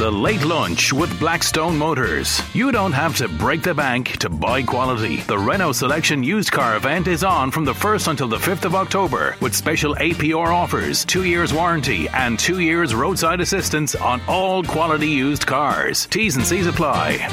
The Late Lunch with Blackstone Motors. You don't have to break the bank to buy quality. The Renault Selection Used Car event is on from the 1st until the 5th of October with special APR offers, two years warranty, and two years roadside assistance on all quality used cars. T's and C's apply.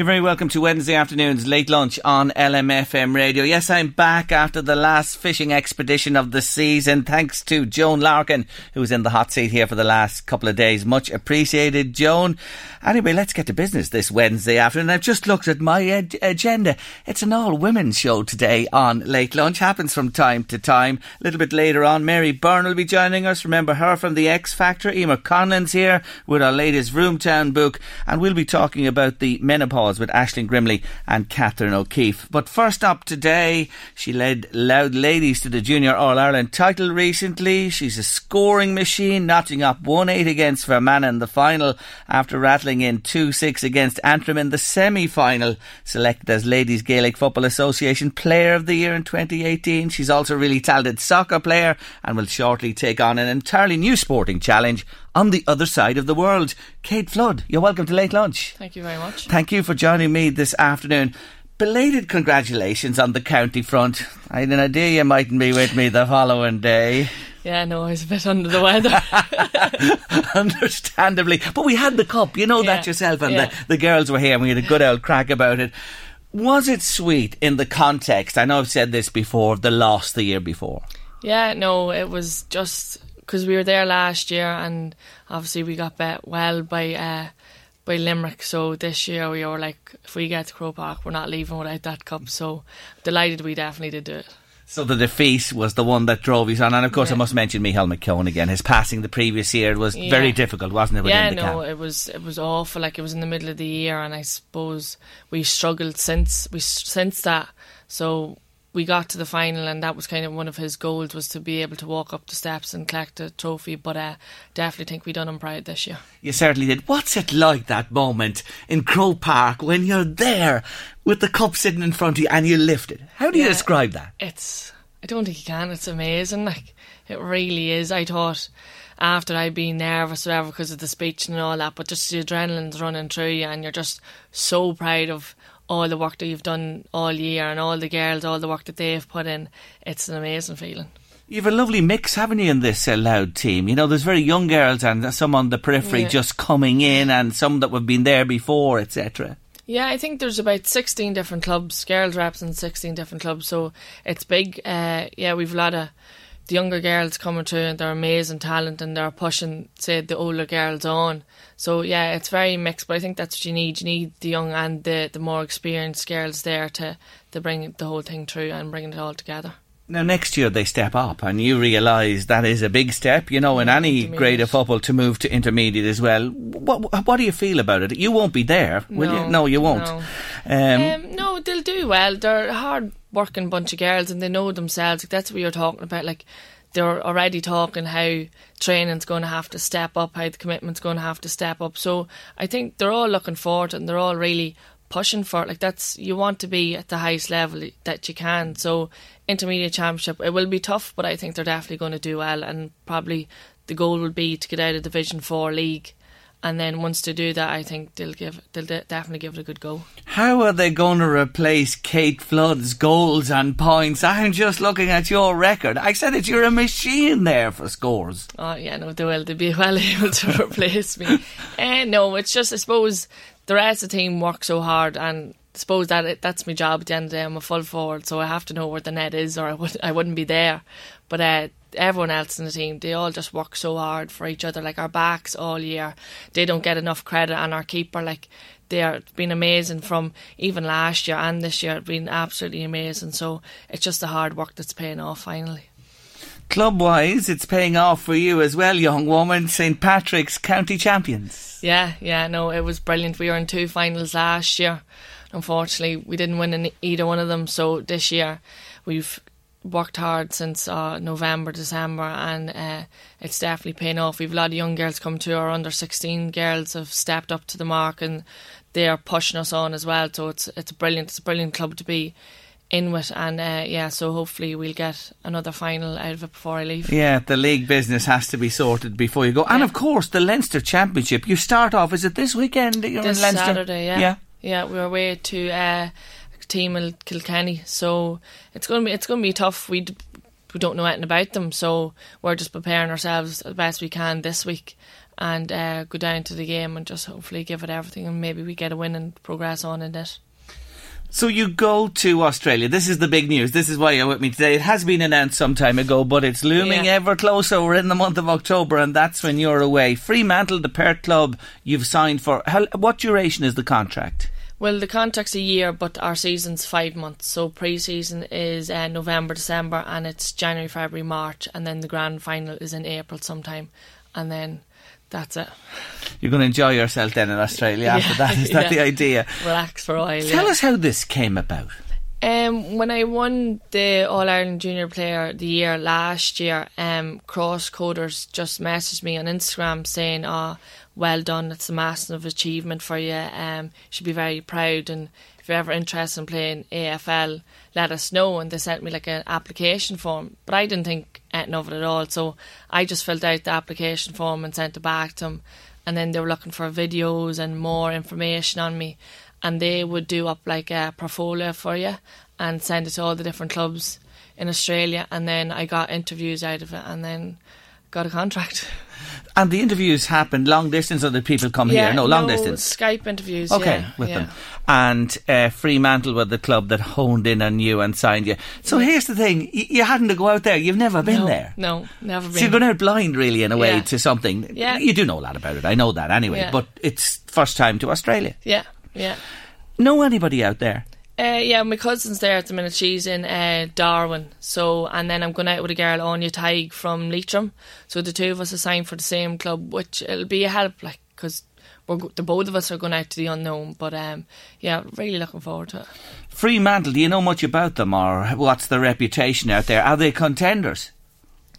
You're very welcome to Wednesday afternoon's late lunch on LMFM radio. Yes, I'm back after the last fishing expedition of the season. Thanks to Joan Larkin, who was in the hot seat here for the last couple of days. Much appreciated, Joan. Anyway, let's get to business this Wednesday afternoon. I've just looked at my ag- agenda. It's an all women show today on late lunch. Happens from time to time. A little bit later on, Mary Byrne will be joining us. Remember her from the X Factor. Emer Conlon's here with our latest Roomtown book, and we'll be talking about the menopause with Aisling Grimley and Catherine O'Keefe. But first up today, she led Louth Ladies to the Junior All Ireland title recently. She's a scoring machine, notching up 1 8 against Fermanagh in the final after rattling in 2 6 against Antrim in the semi final. Selected as Ladies Gaelic Football Association Player of the Year in 2018. She's also a really talented soccer player and will shortly take on an entirely new sporting challenge on the other side of the world. Kate Flood, you're welcome to Late Lunch. Thank you very much. Thank you for joining me this afternoon. Belated congratulations on the county front. I had an idea you mightn't be with me the following day. Yeah, no, I was a bit under the weather. Understandably. But we had the cup, you know that yourself, and yeah. the, the girls were here and we had a good old crack about it. Was it sweet in the context? I know I've said this before, the loss the year before. yeah, no, it was just because we were there last year, and obviously we got bet well by uh, by Limerick. So this year we were like, if we get to Croke Park, we're not leaving without that cup. So delighted we definitely did do it. So the defeat was the one that drove you on. And of course, I must mention Michael McKeown again. His passing the previous year was very difficult, wasn't it? yeah, no, camp? it was it was awful. Like it was in the middle of the year, and I suppose we struggled since we since that. So we got to the final, and that was kind of one of his goals was to be able to walk up the steps and collect a trophy. But uh, definitely think we done him proud this year. You certainly did. What's it like that moment in Croke Park when you're there with the cup sitting in front of you and you lift it? How do you Yeah. describe that? It's I don't think you can. It's amazing. Like it really is. I thought after I'd been nervous or whatever because of the speech and all that, but just the adrenaline's running through you, and you're just so proud of all the work that you've done all year and all the girls, all the work that they've put in. It's an amazing feeling. You've a lovely mix, haven't you, in this uh, Louth team? You know, there's very young girls and some on the periphery Yeah. just coming in and some that have been there before, etc. Yeah, I think there's about 16 different clubs, girls reps in 16 different clubs, so it's big. Uh, yeah, we've a lot of the younger girls coming through and they're amazing talent and they're pushing, say, the older girls on. So yeah, it's very mixed, but I think that's what you need. You need the young and the, the more experienced girls there to, to bring the whole thing through and bring it all together. Now, next year they step up, and you realise that is a big step, you know, in any grade of football to move to intermediate as well. What, what do you feel about it? You won't be there, will No, you? No, you won't. no. Um, Um, no, they'll do well. They're hard working bunch of girls and they know themselves. Like, that's what you're talking about. Like they're already talking how training's going to have to step up, how the commitment's going to have to step up. So I think they're all looking forward and they're all really pushing for it. Like that's you want to be at the highest level that you can. So intermediate championship, it will be tough, but I think they're definitely going to do well and probably the goal will be to get out of Division Four league And then once they do that, I think they'll give they'll de- definitely give it a good go. How are they going to replace Kate Flood's goals and points? I'm just looking at your record. I said that you're a machine there for scores. Oh yeah, no, they will. They'll be well able to replace me. Uh, no, it's just I suppose the rest of the team work so hard, and I suppose that it, that's my job at the end of the day. I'm a full forward, so I have to know where the net is, or I would I wouldn't be there. But uh, everyone else in the team, they all just work so hard for each other. Like our backs all year, they don't get enough credit, and our keeper, like they are been amazing from even last year and this year, been absolutely amazing. So it's just the hard work that's paying off finally. Club wise, it's paying off for you as well, young woman. St Patrick's County Champions. Yeah, yeah, no, it was brilliant. We were in two finals last year. Unfortunately, we didn't win in either one of them. So this year, we've worked hard since uh, November, December, and uh, it's definitely paying off. We've a lot of young girls come to our under 16 girls have stepped up to the mark and they are pushing us on as well. So it's it's brilliant. It's a brilliant club to be in with, and uh, yeah, so hopefully we'll get another final out of it before I leave. Yeah, the league business has to be sorted before you go, and Yeah. of course the Leinster Championship. You start off. Is it this weekend? that You're this in Leinster. Saturday, yeah. yeah. Yeah, we're away to uh, team in Kilkenny, so it's going to be it's going to be tough. We d- we don't know anything about them, so we're just preparing ourselves as best we can this week, and uh, go down to the game and just hopefully give it everything, and maybe we get a win and progress on in it. So you go to Australia. This is the big news. This is why you're with me today. It has been announced some time ago, but it's looming Yeah. ever closer. We're in the month of October, and that's when you're away. Fremantle, the Perth club, you've signed for. How, what duration is the contract? Well, the contract's a year, but our season's five months. So pre-season is uh, November, December, and it's January, February, March, and then the grand final is in April sometime, and then that's it. You're going to enjoy yourself then in Australia after that. Is that yeah. the idea? Relax for a while. Tell yeah. us how this came about. Um, when I won the All Ireland Junior Player the Year last year, um, Cross Coders just messaged me on Instagram saying, "Oh, well done! It's a massive achievement for you. Um, you should be very proud. And if you're ever interested in playing AFL, let us know." And they sent me like an application form, but I didn't think anything of it at all. So I just filled out the application form and sent it back to them. And then they were looking for videos and more information on me and they would do up like a portfolio for you and send it to all the different clubs in Australia. And then I got interviews out of it, and then got a contract. And the interviews happened long distance, or did people come here? No, long distance. Skype interviews. Okay, yeah, with yeah. them. And uh, Fremantle were the club that honed in on you and signed you. So here's the thing y- you hadn't to go out there, you've never been no, there. No, never been. So you're going out blind, really, in a way, Yeah. to something. Yeah. You do know a lot about it. I know that anyway. Yeah. But it's first time to Australia. yeah, yeah. Know anybody out there? Uh, yeah, my cousin's there at the minute. She's in uh, Darwin. So, and then I'm going out with a girl, Aine Tighe from Leitrim. So the two of us are signed for the same club, which it'll be a help, like, because we're the both of us are going out to the unknown. But um, yeah, really looking forward to it. Fremantle, do you know much about them or what's their reputation out there? Are they contenders?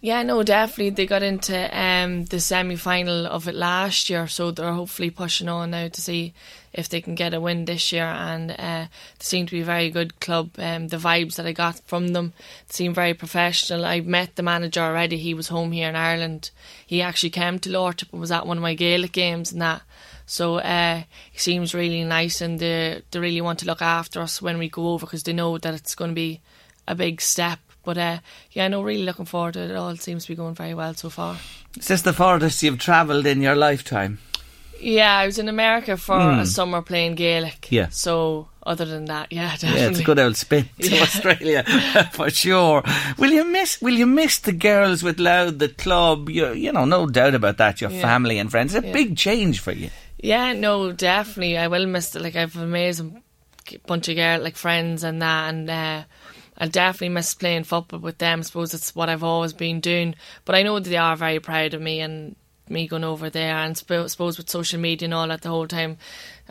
Yeah, no, definitely. They got into um, the semi final of it last year, so they're hopefully pushing on now to see if they can get a win this year. And uh, they seem to be a very good club. Um, the vibes that I got from them seem very professional. I met the manager already. He was home here in Ireland. He actually came to Lordship and was at one of my Gaelic games and that. So uh, he seems really nice, and they they really want to look after us when we go over because they know that it's going to be a big step. But uh, yeah, no, really looking forward to it. It all seems to be going very well so far. Is this the farthest you've travelled in your lifetime? Yeah, I was in America for a summer playing Gaelic. Hmm. Yeah. So other than that, yeah, definitely. Yeah, it's a good old spin to Yeah. Australia for sure. Will you miss? Will you miss the girls with Louth, the club? You, you know, no doubt about that. Your Yeah. family and friends. It's a Yeah. big change for you. Yeah, no, definitely. I will miss it. Like I've an amazing bunch of girl like friends and that, and uh, I'll definitely miss playing football with them. I suppose it's what I've always been doing. But I know they are very proud of me and me going over there. And sp- suppose with social media and all that, the whole time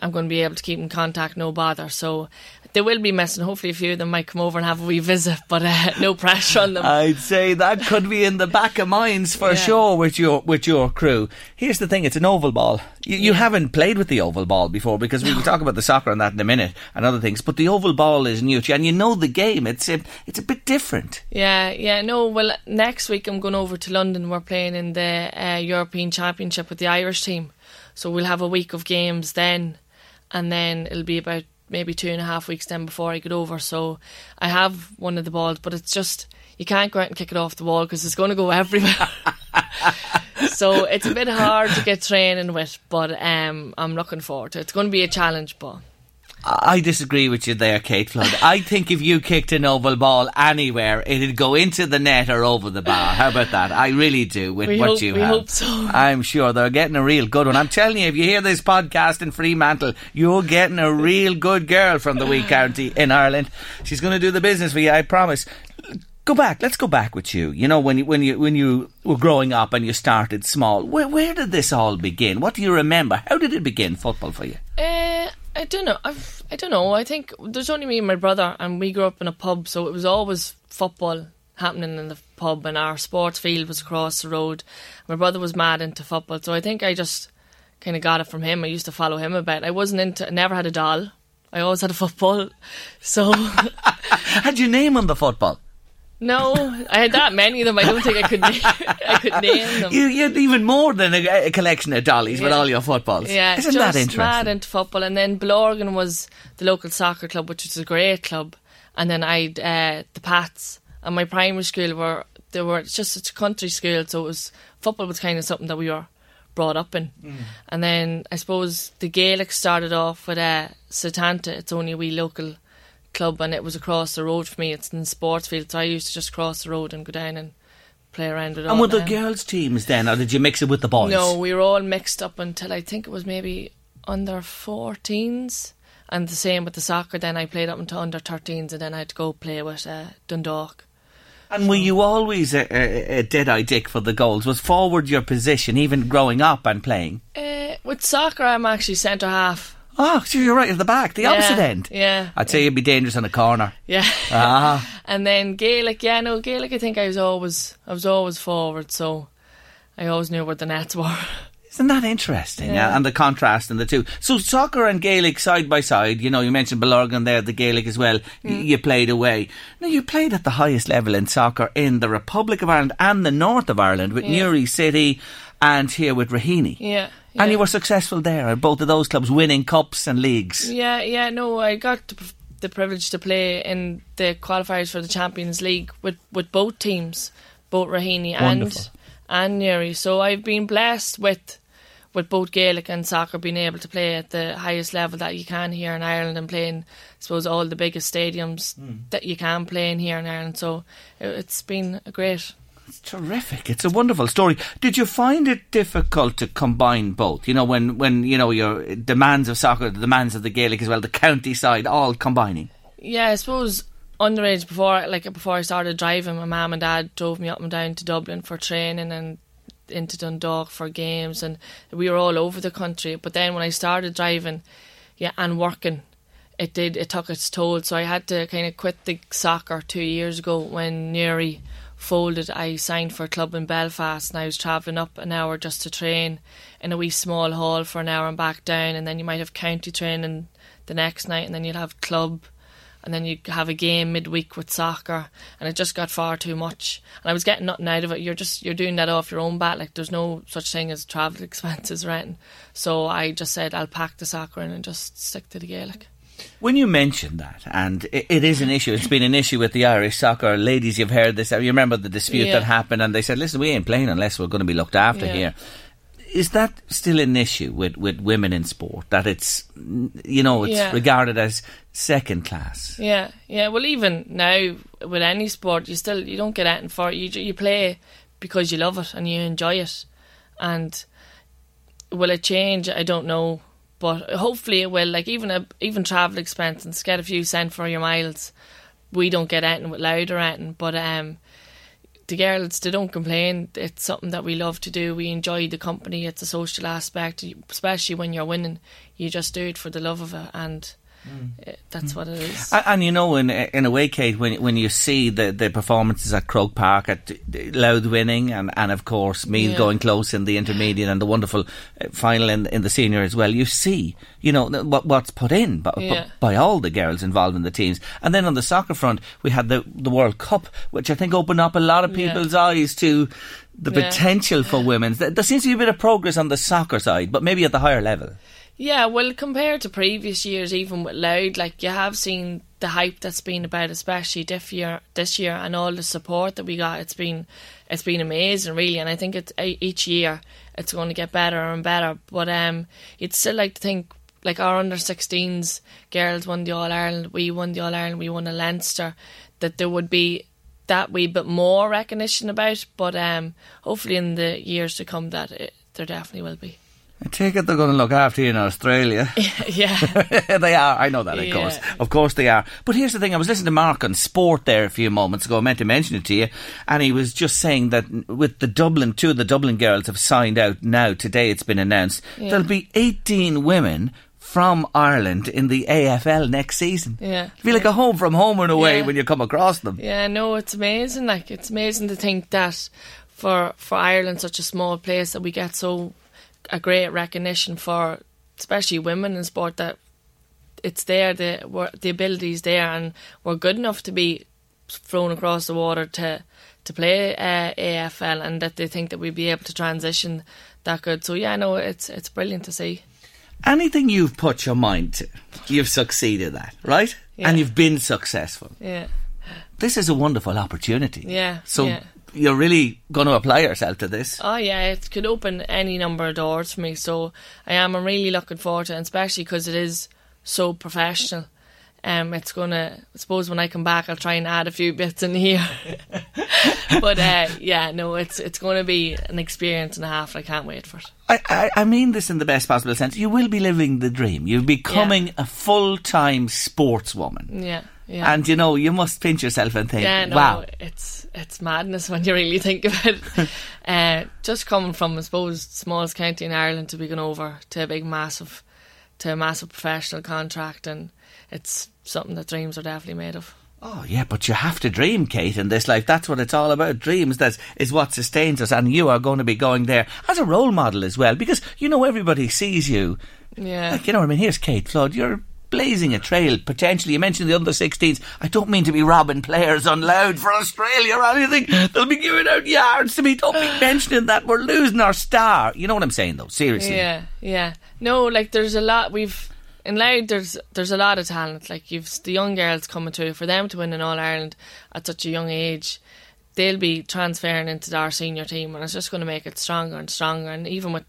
I'm going to be able to keep in contact, no bother. So they will be missing. Hopefully, a few of them might come over and have a wee visit, but uh, no pressure on them. I'd say that could be in the back of minds for Yeah. sure with your with your crew. Here's the thing: it's an oval ball. You, you haven't played with the oval ball before because we will talk about the soccer and that in a minute and other things. But the oval ball is new to you, and you know the game. It's a, it's a bit different. Yeah, yeah, no. Well, next week I'm going over to London. We're playing in the uh, European championship with the Irish team. So we'll have a week of games then, and then it'll be about maybe two and a half weeks then before I get over. So I have one of the balls, but it's just you can't go out and kick it off the wall because it's going to go everywhere. so it's a bit hard to get training with, but um, I'm looking forward to it. It's going to be a challenge, but. I disagree with you there, Kate Flood. I think if you kicked an oval ball anywhere, it'd go into the net or over the bar. How about that? I really do with We what hope- you we have. hope so. I'm sure they're getting a real good one. I'm telling you, if you hear this podcast in Fremantle, you're getting a real good girl from the wee county in Ireland. She's going to do the business for you, I promise. Go back. Let's go back with you. You know, when you when you when you were growing up and you started small, where where did this all begin? What do you remember? How did it begin? Football for you? Uh, I don't know. I've, I don't know. I think there's only me and my brother, and we grew up in a pub, so it was always football happening in the pub, and our sports field was across the road. My brother was mad into football, so I think I just kind of got it from him. I used to follow him a bit. I wasn't into. I never had a doll. I always had a football. So Had you name on the football? No, I had that many of them. I don't think I could. Name, I could name them. You, you had even more than a, a collection of dollies with all your footballs. Yeah, Isn't that interesting? mad into football. And then Bellurgan was the local soccer club, which was a great club. And then I'd uh, the Pats. And my primary school were they were just a country school, so it was football was kind of something that we were brought up in. Mm. And then I suppose the Gaelic started off with uh, Satanta. It's only a wee local club, and it was across the road for me. It's in Sportsfield, so I used to just cross the road and go down and play around with and were the them. girls' teams then, or did you mix it with the boys? No, we were all mixed up until I think it was maybe under 14s. And the same with the soccer. Then I played up until under 13s, and then I had to go play with uh, Dundalk. And were you always a, a, a dead-eye dick for the goals? Was forward your position, even growing up and playing? Uh, with soccer, I'm actually centre half. Oh, so you're right at the back, the opposite end. yeah. I'd say you'd be dangerous on a corner. Yeah. Ah. and then Gaelic, yeah, no, Gaelic. I think I was always, I was always forward, so I always knew where the nets were. Isn't that interesting? Yeah. And the contrast in the two. So soccer and Gaelic side by side. You know, you mentioned Bellurgan there, the Gaelic as well. y- Mm. You played away. Now you played at the highest level in soccer in the Republic of Ireland and the north of Ireland with Yeah. Newry City and here with Raheny. Yeah. And you were successful there at both of those clubs, winning cups and leagues. Yeah, yeah, no, I got the, the privilege to play in the qualifiers for the Champions League with, with both teams, both Raheny Wonderful. and and Newry. So I've been blessed with with both Gaelic and soccer being able to play at the highest level that you can here in Ireland and playing, I suppose, all the biggest stadiums hmm. that you can play in here in Ireland. So it, it's been a great. It's terrific. It's a wonderful story. Did you find it difficult to combine both? You know, when, when you know your demands of soccer, the demands of the Gaelic as well, the county side, all combining. Yeah, I suppose underage before like before I started driving, my mum and dad drove me up and down to Dublin for training and into Dundalk for games and we were all over the country. But then when I started driving, yeah, and working, it did it took its toll. So I had to kind of quit the soccer two years ago when Newry folded. I signed for a club in Belfast and I was travelling up an hour just to train in a wee small hall for an hour and back down. And then you might have county training the next night and then you'd have club and then you'd have a game midweek with soccer. And it just got far too much. And I was getting nothing out of it. You're just you're doing that off your own bat. Like there's no such thing as travel expenses anything. So I just said I'll pack the soccer in and just stick to the Gaelic When you mention that, and it, it is an issue, it's been an issue with the Irish soccer ladies. You've heard this. You remember the dispute Yeah. that happened, and they said, "Listen, we ain't playing unless we're going to be looked after Yeah. here." Is that still an issue with, with women in sport? That it's you know it's Yeah. regarded as second class. Yeah, yeah. Well, even now with any sport, you still you don't get anything for it. You you play because you love it and you enjoy it. And will it change? I don't know, but hopefully it will. Like even a even travel expenses, get a few cent for your miles. We don't get anything with Louth or anything, but um, the girls they don't complain. It's something that we love to do. We enjoy the company. It's a social aspect, especially when you're winning. You just do it for the love of it, and uh, that's what it is. And, and you know, in in a way, Kate, when when you see the, the performances at Croke Park, at Louth winning, and, and of course Meath Yeah. going close in the intermediate and the wonderful uh, final in in the senior as well, you see, you know, what what's put in by, Yeah. by all the girls involved in the teams. And then on the soccer front, we had the the World Cup, which I think opened up a lot of Yeah. people's eyes to the Yeah. potential for women. There there seems to be a bit of progress on the soccer side, but maybe at the higher level. Yeah, well, compared to previous years, even with Louth, like you have seen the hype that's been about, especially this year, this year, and all the support that we got. It's been, it's been amazing, really. And I think it's each year it's going to get better and better. But um, you'd still like to think, like our under 16s girls won the All Ireland, we won the All Ireland, we won a Leinster, that there would be that wee bit more recognition about. But um, hopefully in the years to come, that it, there definitely will be. I take it they're going to look after you in Australia. yeah. they are. I know that, of Yeah. course. Of course they are. But here's the thing. I was listening to Mark on sport there a few moments ago. I meant to mention it to you. And he was just saying that with the Dublin, two of the Dublin girls have signed out now. Today it's been announced. There'll be 18 women from Ireland in the AFL next season. Yeah. It'll be like a home from home and away Yeah. when you come across them. Yeah, no, it's amazing. Like it's amazing to think that for for Ireland, such a small place, that we get so a great recognition for, especially women in sport. That it's there, the we're- the ability's there, and we're good enough to be thrown across the water to to play uh, AFL, and that they think that we'd be able to transition that good. So yeah, no, it's it's brilliant to see. Anything you've put your mind to, you've succeeded at, right? Yeah. And you've been successful. Yeah, This is a wonderful opportunity. Yeah, So yeah. You're really going to apply yourself to this. Oh yeah, it could open any number of doors for me. So I am. I'm really looking forward to it, especially because it is so professional. Um, it's gonna. I suppose when I come back, I'll try and add a few bits in here. but uh, yeah, no, it's it's going to be an experience and a half. I can't wait for it. I, I, I mean this in the best possible sense. You will be living the dream. You're becoming a full time sportswoman. Yeah, yeah. And you know, you must pinch yourself and think, yeah, no, wow. it's it's madness when you really think about it. uh, just coming from, I suppose, smallest county in Ireland to be going over to a big, massive, to a massive professional contract, and it's something that dreams are definitely made of. Oh yeah, but you have to dream, Kate, in this life. That's what it's all about. Dreams that is is what sustains us, and you are going to be going there as a role model as well, because you know everybody sees you. Yeah. Like you know, what I mean, here's Kate Flood. You're blazing a trail potentially. You mentioned the under 16s. I don't mean to be robbing players on Louth for Australia or anything. They'll be giving out yards to me. Don't be mentioning that. We're losing our star. You know what I'm saying, though. Seriously. Yeah, yeah. No, like there's a lot we've in Louth. There's there's a lot of talent. Like you've the young girls coming through for them to win an All Ireland at such a young age. They'll be transferring into our senior team, and it's just going to make it stronger and stronger. And even with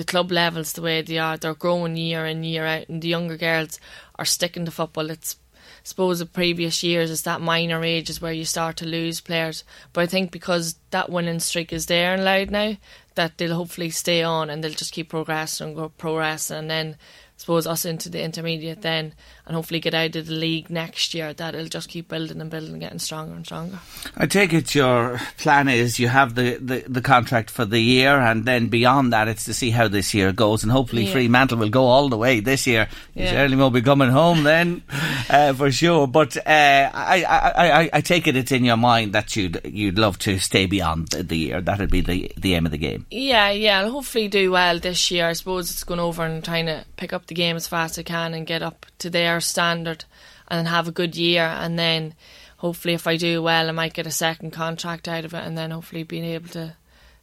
the club levels the way they are, they're growing year in year out, and the younger girls are sticking to football. It's I suppose of previous years it's that minor age is where you start to lose players. But I think because that winning streak is there in Louth now, that they'll hopefully stay on and they'll just keep progressing and go progressing and then suppose us into the intermediate then and hopefully get out of the league next year that it'll just keep building and building and getting stronger and stronger. I take it your plan is you have the, the, the contract for the year, and then beyond that, it's to see how this year goes, and hopefully Yeah. Fremantle will go all the way this year. You Yeah. certainly won't be coming home then, uh, for sure. But uh, I, I, I, I take it it's in your mind that you'd you'd love to stay beyond the, the year. That'd be the the aim of the game. Yeah, yeah, I'll hopefully do well this year. I suppose it's going over and trying to pick up the game as fast as I can and get up to their standard and have a good year. And then hopefully, if I do well, I might get a second contract out of it and then hopefully being able to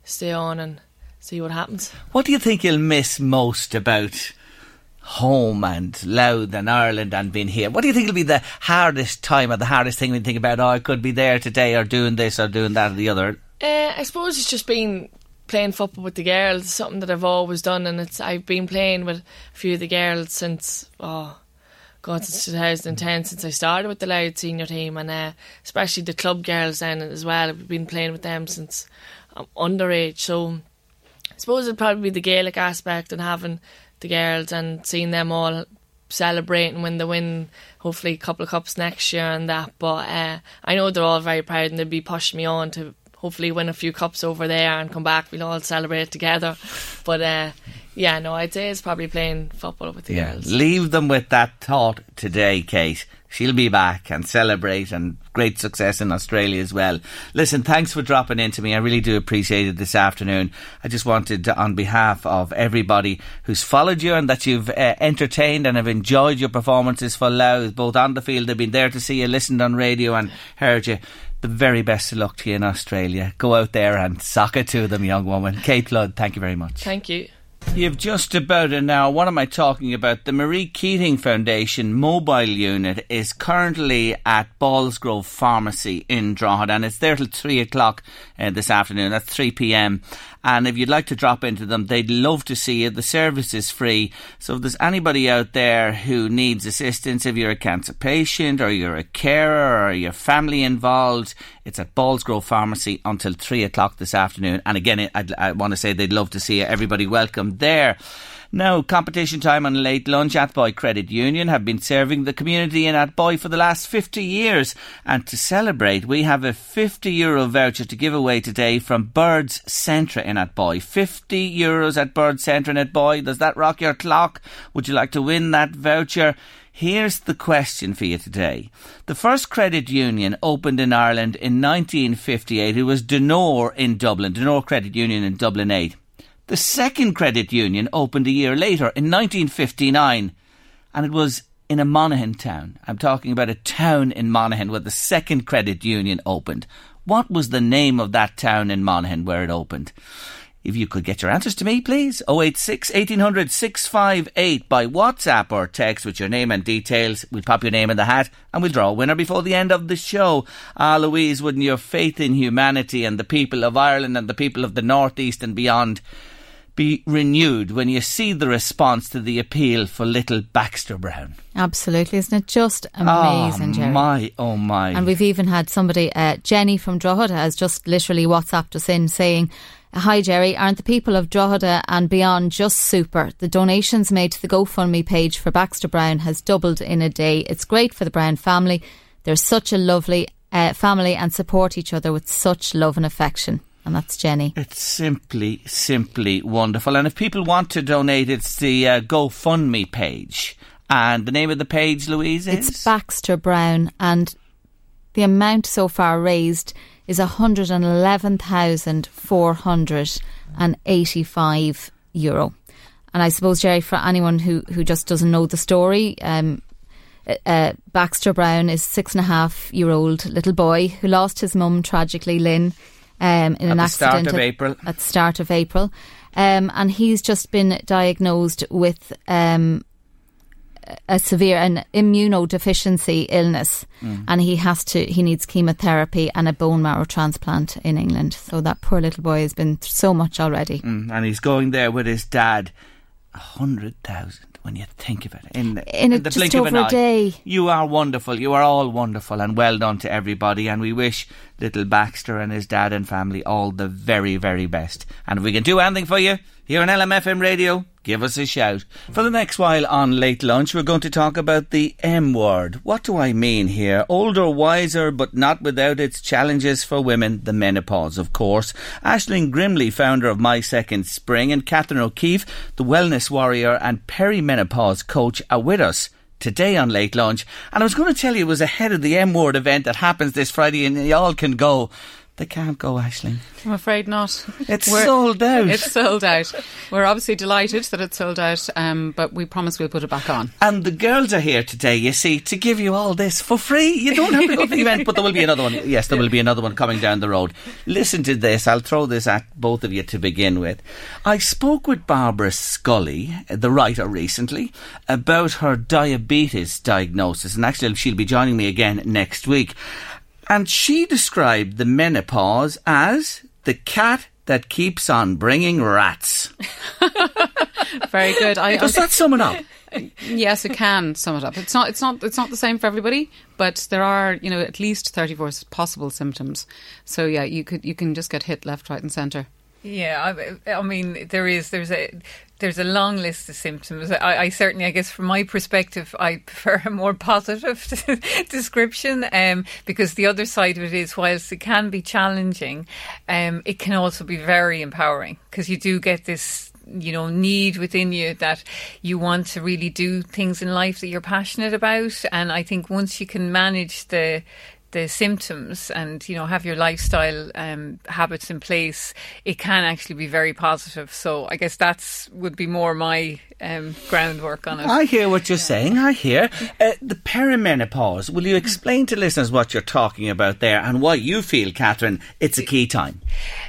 stay on and see what happens. What do you think you'll miss most about home and Louth and Ireland and being here? What do you think will be the hardest time or the hardest thing when you think about, oh, I could be there today or doing this or doing that or the other? Uh, I suppose it's just been playing football with the girls, something that I've always done, and it's I've been playing with a few of the girls since oh God since 2010 since I started with the Louth senior team, and uh, especially the club girls then as well. I've been playing with them since I'm underage, so I suppose it'd probably be the Gaelic aspect and having the girls and seeing them all celebrating when they win hopefully a couple of cups next year and that but uh, I know they're all very proud and they'll be pushing me on to hopefully win a few cups over there and come back we'll all celebrate together but uh, yeah no I'd say it's probably playing football with the girls Leave them with that thought today, Kate. she'll be back and celebrate and great success in Australia as well. Listen, thanks for dropping into me. I really do appreciate it this afternoon. I just wanted to, on behalf of everybody who's followed you and that you've uh, entertained and have enjoyed your performances for Louth, both on the field, they've been there to see you, listened on radio and heard you. The very best of luck to you in Australia. Go out there and sock it to them, young woman. Kate Flood, thank you very much. Thank you. You've just about an hour. What am I talking about? The Marie Keating Foundation mobile unit is currently at Ballsgrove Pharmacy in Drogheda and it's there till 3 o'clock uh, this afternoon. That's 3 pm. And if you'd like to drop into them, they'd love to see you. The service is free. So if there's anybody out there who needs assistance, if you're a cancer patient or you're a carer or your family involved, it's at Ballsgrove Pharmacy until three o'clock this afternoon. And again, I'd, I want to say they'd love to see you. Everybody welcome there. Now, competition time on late lunch. Athboy Credit Union have been serving the community in Athboy for the last 50 years. And to celebrate, we have a 50 euro voucher to give away today from Birds Centre in Athboy. 50 euros at Birds Centre in Athboy. Does that rock your clock? Would you like to win that voucher? Here's the question for you today. The first credit union opened in Ireland in 1958. It was Donore in Dublin, Donore Credit Union in Dublin 8. The second credit union opened a year later in 1959, and it was in a Monaghan town. I'm talking about a town in Monaghan where the second credit union opened. What was the name of that town in Monaghan where it opened? If you could get your answers to me, please. 086 1800 658 by WhatsApp or text with your name and details. We'll pop your name in the hat and we'll draw a winner before the end of the show. Ah, Louise, wouldn't your faith in humanity and the people of Ireland and the people of the Northeast and beyond be renewed when you see the response to the appeal for little Baxter Brown. Absolutely, isn't it just amazing, oh, Jerry? my, oh my. And we've even had somebody, uh, Jenny from Drogheda, has just literally WhatsApped us in saying, Hi Jerry, aren't the people of Drogheda and beyond just super? The donations made to the GoFundMe page for Baxter Brown has doubled in a day. It's great for the Brown family. They're such a lovely uh, family and support each other with such love and affection and that's Jenny. It's simply, simply wonderful. And if people want to donate, it's the uh, GoFundMe page. And the name of the page, Louise, is? It's Baxter Brown. And the amount so far raised is 111,485 euro. And I suppose, Jerry, for anyone who, who just doesn't know the story, um, uh, Baxter Brown is six and a half year old little boy who lost his mum tragically, Lynn, um, in at an the accident start of at, April. at the start of April. Um, and he's just been diagnosed with um, a severe an immunodeficiency illness, Mm. and he has to he needs chemotherapy and a bone marrow transplant in England. So that poor little boy has been through so much already. Mm, and he's going there with his dad. A hundred thousand when you think of it. In, the- In a- the blink of an eye. day. You are wonderful. You are all wonderful and well done to everybody. And we wish little Baxter and his dad and family all the very, very best. And if we can do anything for you here on LMFM Radio, give us a shout. For the next while on Late Lunch, we're going to talk about the M word. What do I mean here? Older, wiser, but not without its challenges for women, the menopause, of course. Aisling Grimley, founder of My Second Spring, and Catherine O'Keefe, the wellness warrior and perimenopause coach, are with us today on Late Lunch. And I was going to tell you it was ahead of the M Word event that happens this Friday, and y'all can go. They can't go, Aisling. I'm afraid not. It's sold out. It's sold out. We're obviously delighted that it's sold out, um, but we promise we'll put it back on. And the girls are here today, you see, to give you all this for free. You don't have to go to the event, but there will be another one. Yes, there will be another one coming down the road. Listen to this. I'll throw this at both of you to begin with. I spoke with Barbara Scully, the writer, recently about her diabetes diagnosis, and actually she'll be joining me again next week. And she described the menopause as the cat that keeps on bringing rats. Very good. I, Does that sum it up? yes, it can sum it up. It's not. It's not. It's not the same for everybody, but there are, you know, at least thirty-four possible symptoms. So yeah, you could you can just get hit left, right, and centre. Yeah, I, I mean, there is there's a there's a long list of symptoms. I, I certainly, I guess, from my perspective, I prefer a more positive description um, because the other side of it is, whilst it can be challenging, um, it can also be very empowering because you do get this you know need within you that you want to really do things in life that you're passionate about. And I think once you can manage the the symptoms and you know have your lifestyle um, habits in place, it can actually be very positive. So I guess that's would be more my um, groundwork on it. I hear what you're yeah. saying. I hear uh, the perimenopause. Will you explain to listeners what you're talking about there and why you feel, Catherine, it's a key time?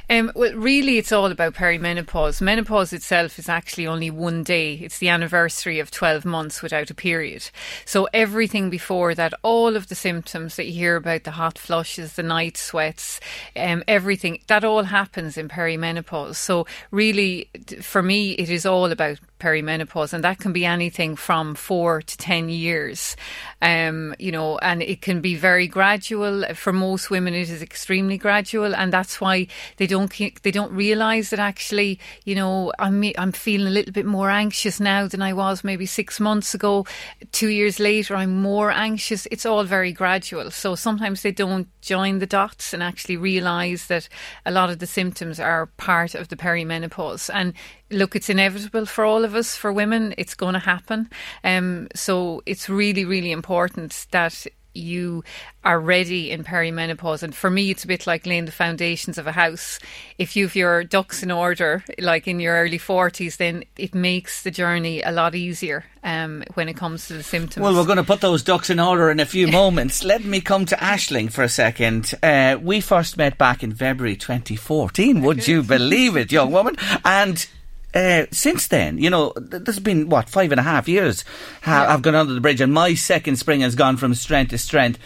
Um, well, really, it's all about perimenopause. Menopause itself is actually only one day. It's the anniversary of 12 months without a period. So everything before that, all of the symptoms that you hear about, the hot flushes, the night sweats, um, everything, that all happens in perimenopause. So really, for me, it is all about perimenopause, and that can be anything from four to 10 years. Um, you know, and it can be very gradual. For most women, it is extremely gradual, and that's why they don't they don't realise that actually, you know, I'm I'm feeling a little bit more anxious now than I was maybe six months ago. Two years later, I'm more anxious. It's all very gradual. So sometimes they don't join the dots and actually realise that a lot of the symptoms are part of the perimenopause. And look, it's inevitable for all of us, for women, it's going to happen. Um, so it's really, really important that you are ready in perimenopause. And for me, it's a bit like laying the foundations of a house. If you've your ducks in order, like in your early 40s, then it makes the journey a lot easier um, when it comes to the symptoms. Well, we're going to put those ducks in order in a few moments. Let me come to Aisling for a second. Uh, we first met back in February 2014. Would you believe it, young woman? And uh, since then, you know, there's been what five and a half years ha- yeah. I've gone under the bridge, and my second spring has gone from strength to strength.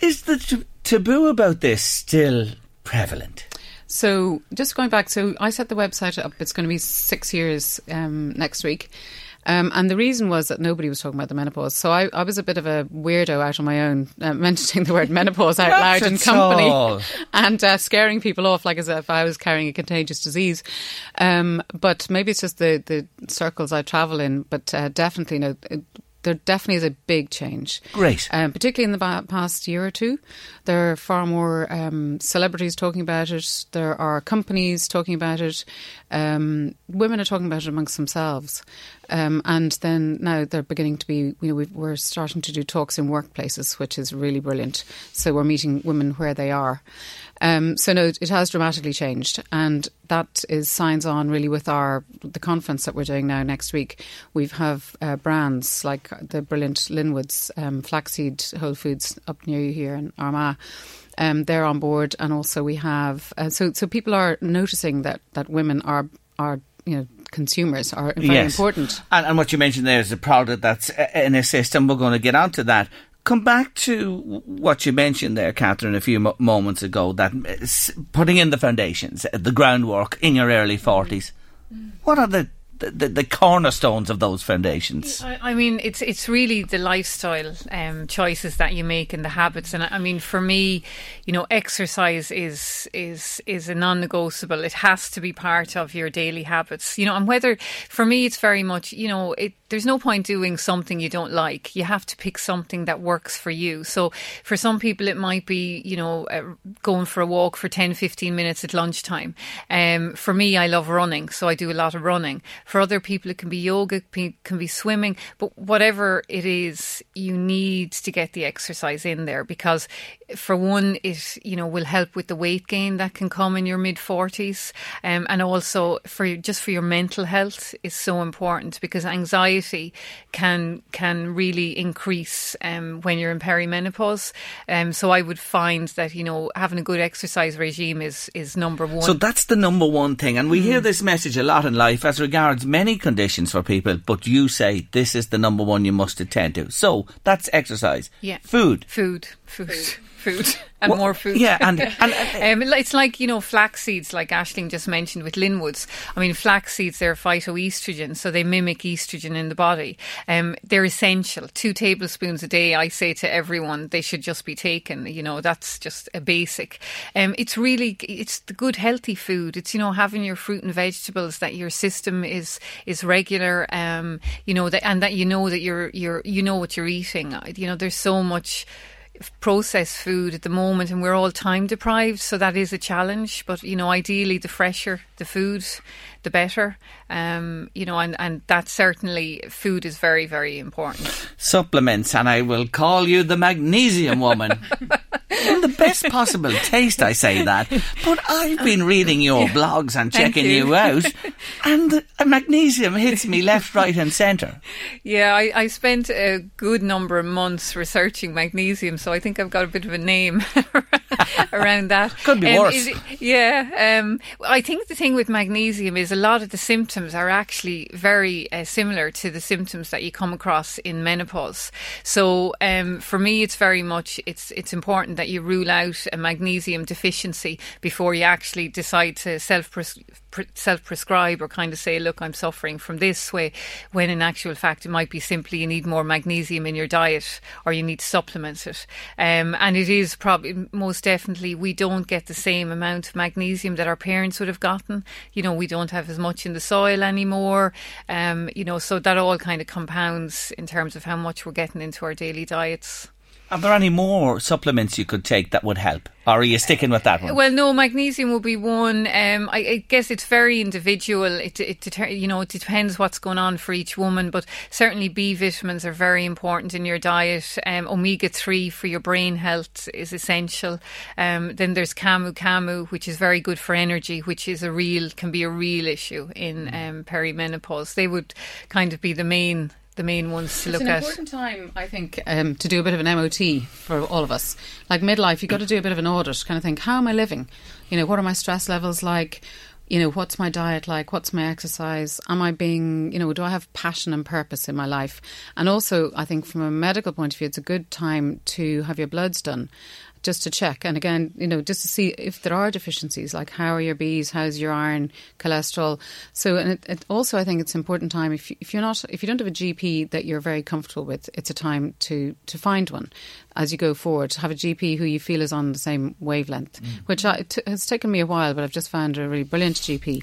Is the t- taboo about this still prevalent? So, just going back, so I set the website up. It's going to be six years um, next week. Um, and the reason was that nobody was talking about the menopause. So I, I was a bit of a weirdo out on my own, uh, mentioning the word menopause out loud in company all. and uh, scaring people off like as if I was carrying a contagious disease. Um, but maybe it's just the, the circles I travel in, but uh, definitely, you know, there definitely is a big change. Great. Um, particularly in the past year or two. There are far more um, celebrities talking about it. There are companies talking about it. Um, women are talking about it amongst themselves. Um, and then now they're beginning to be, you know, we are starting to do talks in workplaces, which is really brilliant. So we're meeting women where they are. Um, so no, it has dramatically changed, and that is signs on really with our the conference that we're doing now next week. We have uh, brands like the brilliant Linwoods um, flaxseed Whole Foods up near you here in Armagh. Um, they're on board, and also we have uh, so so people are noticing that that women are are you know consumers are very yes. important. And, and, what you mentioned there is a product that's in a system. We're going to get onto that. Come back to what you mentioned there, Catherine, a few mo- moments ago that uh, putting in the foundations, uh, the groundwork in your early 40s. Mm. What are the the, the, cornerstones of those foundations? I, I, mean, it's it's really the lifestyle um, choices that you make and the habits. And I mean, for me, you know, exercise is is is a non-negotiable. It has to be part of your daily habits. You know, and whether for me, it's very much you know, it, there's no point doing something you don't like. You have to pick something that works for you. So for some people, it might be you know uh, going for a walk for 10, 15 minutes at lunchtime. Um, for me, I love running, so I do a lot of running for other people, it can be yoga, it can be swimming, but whatever it is, you need to get the exercise in there because, for one, it you know will help with the weight gain that can come in your mid forties, um, and also for just for your mental health is so important because anxiety can can really increase um, when you're in perimenopause. Um, so I would find that you know having a good exercise regime is is number one. So that's the number one thing, and we mm. hear this message a lot in life as regards many conditions for people, but you say this is the number one you must attend to. So that's exercise. Yeah. Food. Food. Food. Food. and well, more food. Yeah, and, and um, it's like you know flax seeds, like Aisling just mentioned with Linwoods. I mean, flax seeds they're phytoestrogen, so they mimic estrogen in the body. Um, they're essential. Two tablespoons a day, I say to everyone, they should just be taken. You know, that's just a basic. Um, it's really it's the good healthy food. It's you know having your fruit and vegetables that your system is is regular. Um, you know that and that you know that you're you're you know what you're eating. You know, there's so much processed food at the moment, and we're all time deprived, so that is a challenge. But you know, ideally, the fresher the food, the better. Um, you know, and, and that certainly food is very, very important. Supplements, and I will call you the magnesium woman. In the best possible taste, I say that. But I've been reading your blogs and checking you. you. out, and magnesium hits me left, right, and centre. Yeah, I, I spent a good number of months researching magnesium, so I think I've got a bit of a name around that. Could be um, worse. it- yeah, um, I think the thing with magnesium is a lot of the symptoms are actually very uh, similar to the symptoms that you come across in menopause. So um, for me, it's very much it's it's important that you rule out a magnesium deficiency before you actually decide to self self prescribe or kind of say, look, I'm suffering from this way, when in actual fact it might be simply you need more magnesium in your diet or you need to supplement it. Um, and it is probably most definitely we don't get the same amount of magnesium that our parents would have gotten. You know, we don't have as much in the soil anymore. Um, you know, so that all kind of compounds in terms of how much we're getting into our daily diets. Are there any more supplements you could take that would help? Or are you sticking with that one? Well, no, magnesium will be one. Um, I, I guess it's very individual. It, it, deter- you know, it depends what's going on for each woman, but certainly B vitamins are very important in your diet. Um, Omega three for your brain health is essential. Um, then there's camu camu, which is very good for energy, which is a real can be a real issue in um, perimenopause. They would kind of be the main the main ones to It's look at. It's an important time, I think, um, to do a bit of an MOT for all of us. Like midlife, you've got to do a bit of an audit, kind of think, how am I living? You know, what are my stress levels like? You know, what's my diet like? What's my exercise? Am I being, you know, do I have passion and purpose in my life? And also, I think from a medical point of view, it's a good time to have your bloods done just to check. And again, you know, just to see if there are deficiencies, like how are your Bs, how's your iron, cholesterol. So, and it, it also, I think it's important time if you, if you're not if you don't have a GP that you're very comfortable with, it's a time to to find one as you go forward. To have a GP who you feel is on the same wavelength, mm. which it has taken me a while, but I've just found a really brilliant GP.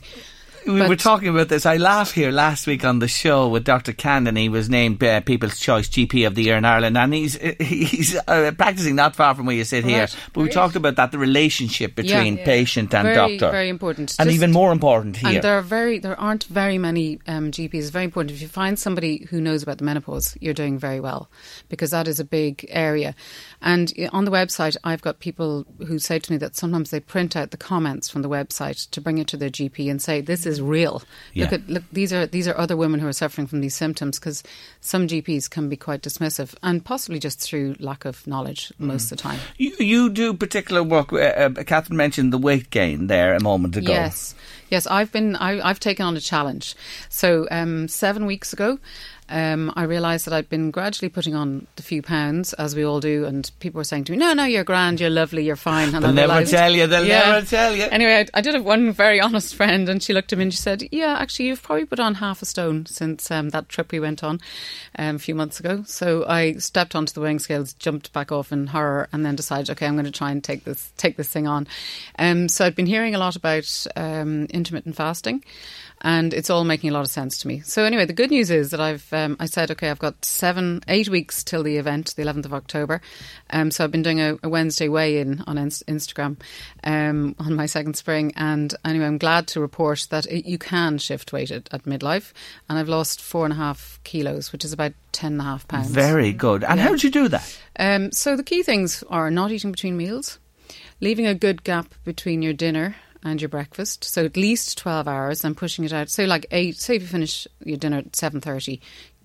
We But- were talking about this. I laugh here last week on the show with Dr. Candon. He was named uh, People's Choice GP of the Year in Ireland, and he's he's uh, practicing not far from where you sit here. But we talked about that the relationship between Yeah. patient and very, doctor, very important. and Just- even more important here. And there are very, there aren't very many um, GPs. It's very important if you find somebody who knows about the menopause, you're doing very well because that is a big area. And on the website, I've got people who say to me that sometimes they print out the comments from the website to bring it to their GP and say, "This is real. Look at look. These are these are other women who are suffering from these symptoms." Because some GPs can be quite dismissive and possibly just through lack of knowledge most of the time. you, you do particular work. Uh, uh, Catherine mentioned the weight gain there a moment ago. Yes, yes. I've been. I, I've taken on a challenge. So um, seven weeks ago, um, I realised that I'd been gradually putting on the few pounds, as we all do. And people were saying to me, "No, no, you're grand. You're lovely. You're fine." And They'll I never realised- tell you, they'll Yeah. never tell you. Anyway, I, I did have one very honest friend, and she looked at me and she said, "Yeah, actually, you've probably put on half a stone since um, that trip we went on um, a few months ago." So I stepped onto the weighing scales, jumped back off in horror, and then decided, "Okay, I'm going to try and take this take this thing on." Um, so I've been hearing a lot about um, intermittent fasting. And it's all making a lot of sense to me. So anyway, the good news is that I've um, I said okay, I've got seven, eight weeks till the event, the 11th of October. Um, so I've been doing a, a Wednesday weigh-in on Inst- Instagram um, on my second spring, and anyway, I'm glad to report that it, you can shift weight at, at midlife, and I've lost four and a half kilos, which is about ten and a half pounds. Very good. And how did you do that? Um, so the key things are not eating between meals, leaving a good gap between your dinner and your breakfast, so at least twelve hours, I'm pushing it out. So like eight. Say if you finish your dinner at seven thirty,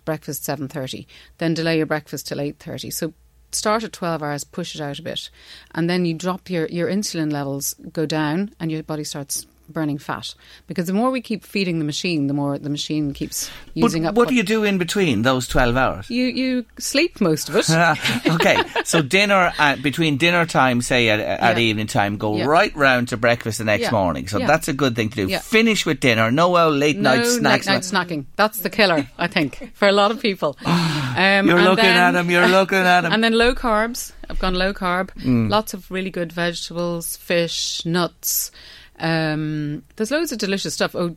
breakfast seven thirty, then delay your breakfast till eight thirty. So start at 12 hours push it out a bit and then you drop your, your insulin levels go down and your body starts burning fat because the more we keep feeding the machine the more the machine keeps using but up what do you do in between those 12 hours? you you sleep most of it okay, so dinner uh, between dinner time, say at, at Yeah. evening time, go Yeah. right round to breakfast the next Yeah. morning. So that's a good thing to do. Finish with dinner. No uh, late no night snacks. late night snacking. That's the killer, I think, for a lot of people. Um, You're looking then- at him. You're looking at him. And then low carbs. I've gone low carb. Mm. Lots of really good vegetables, fish, nuts. Um, there's loads of delicious stuff. Oh,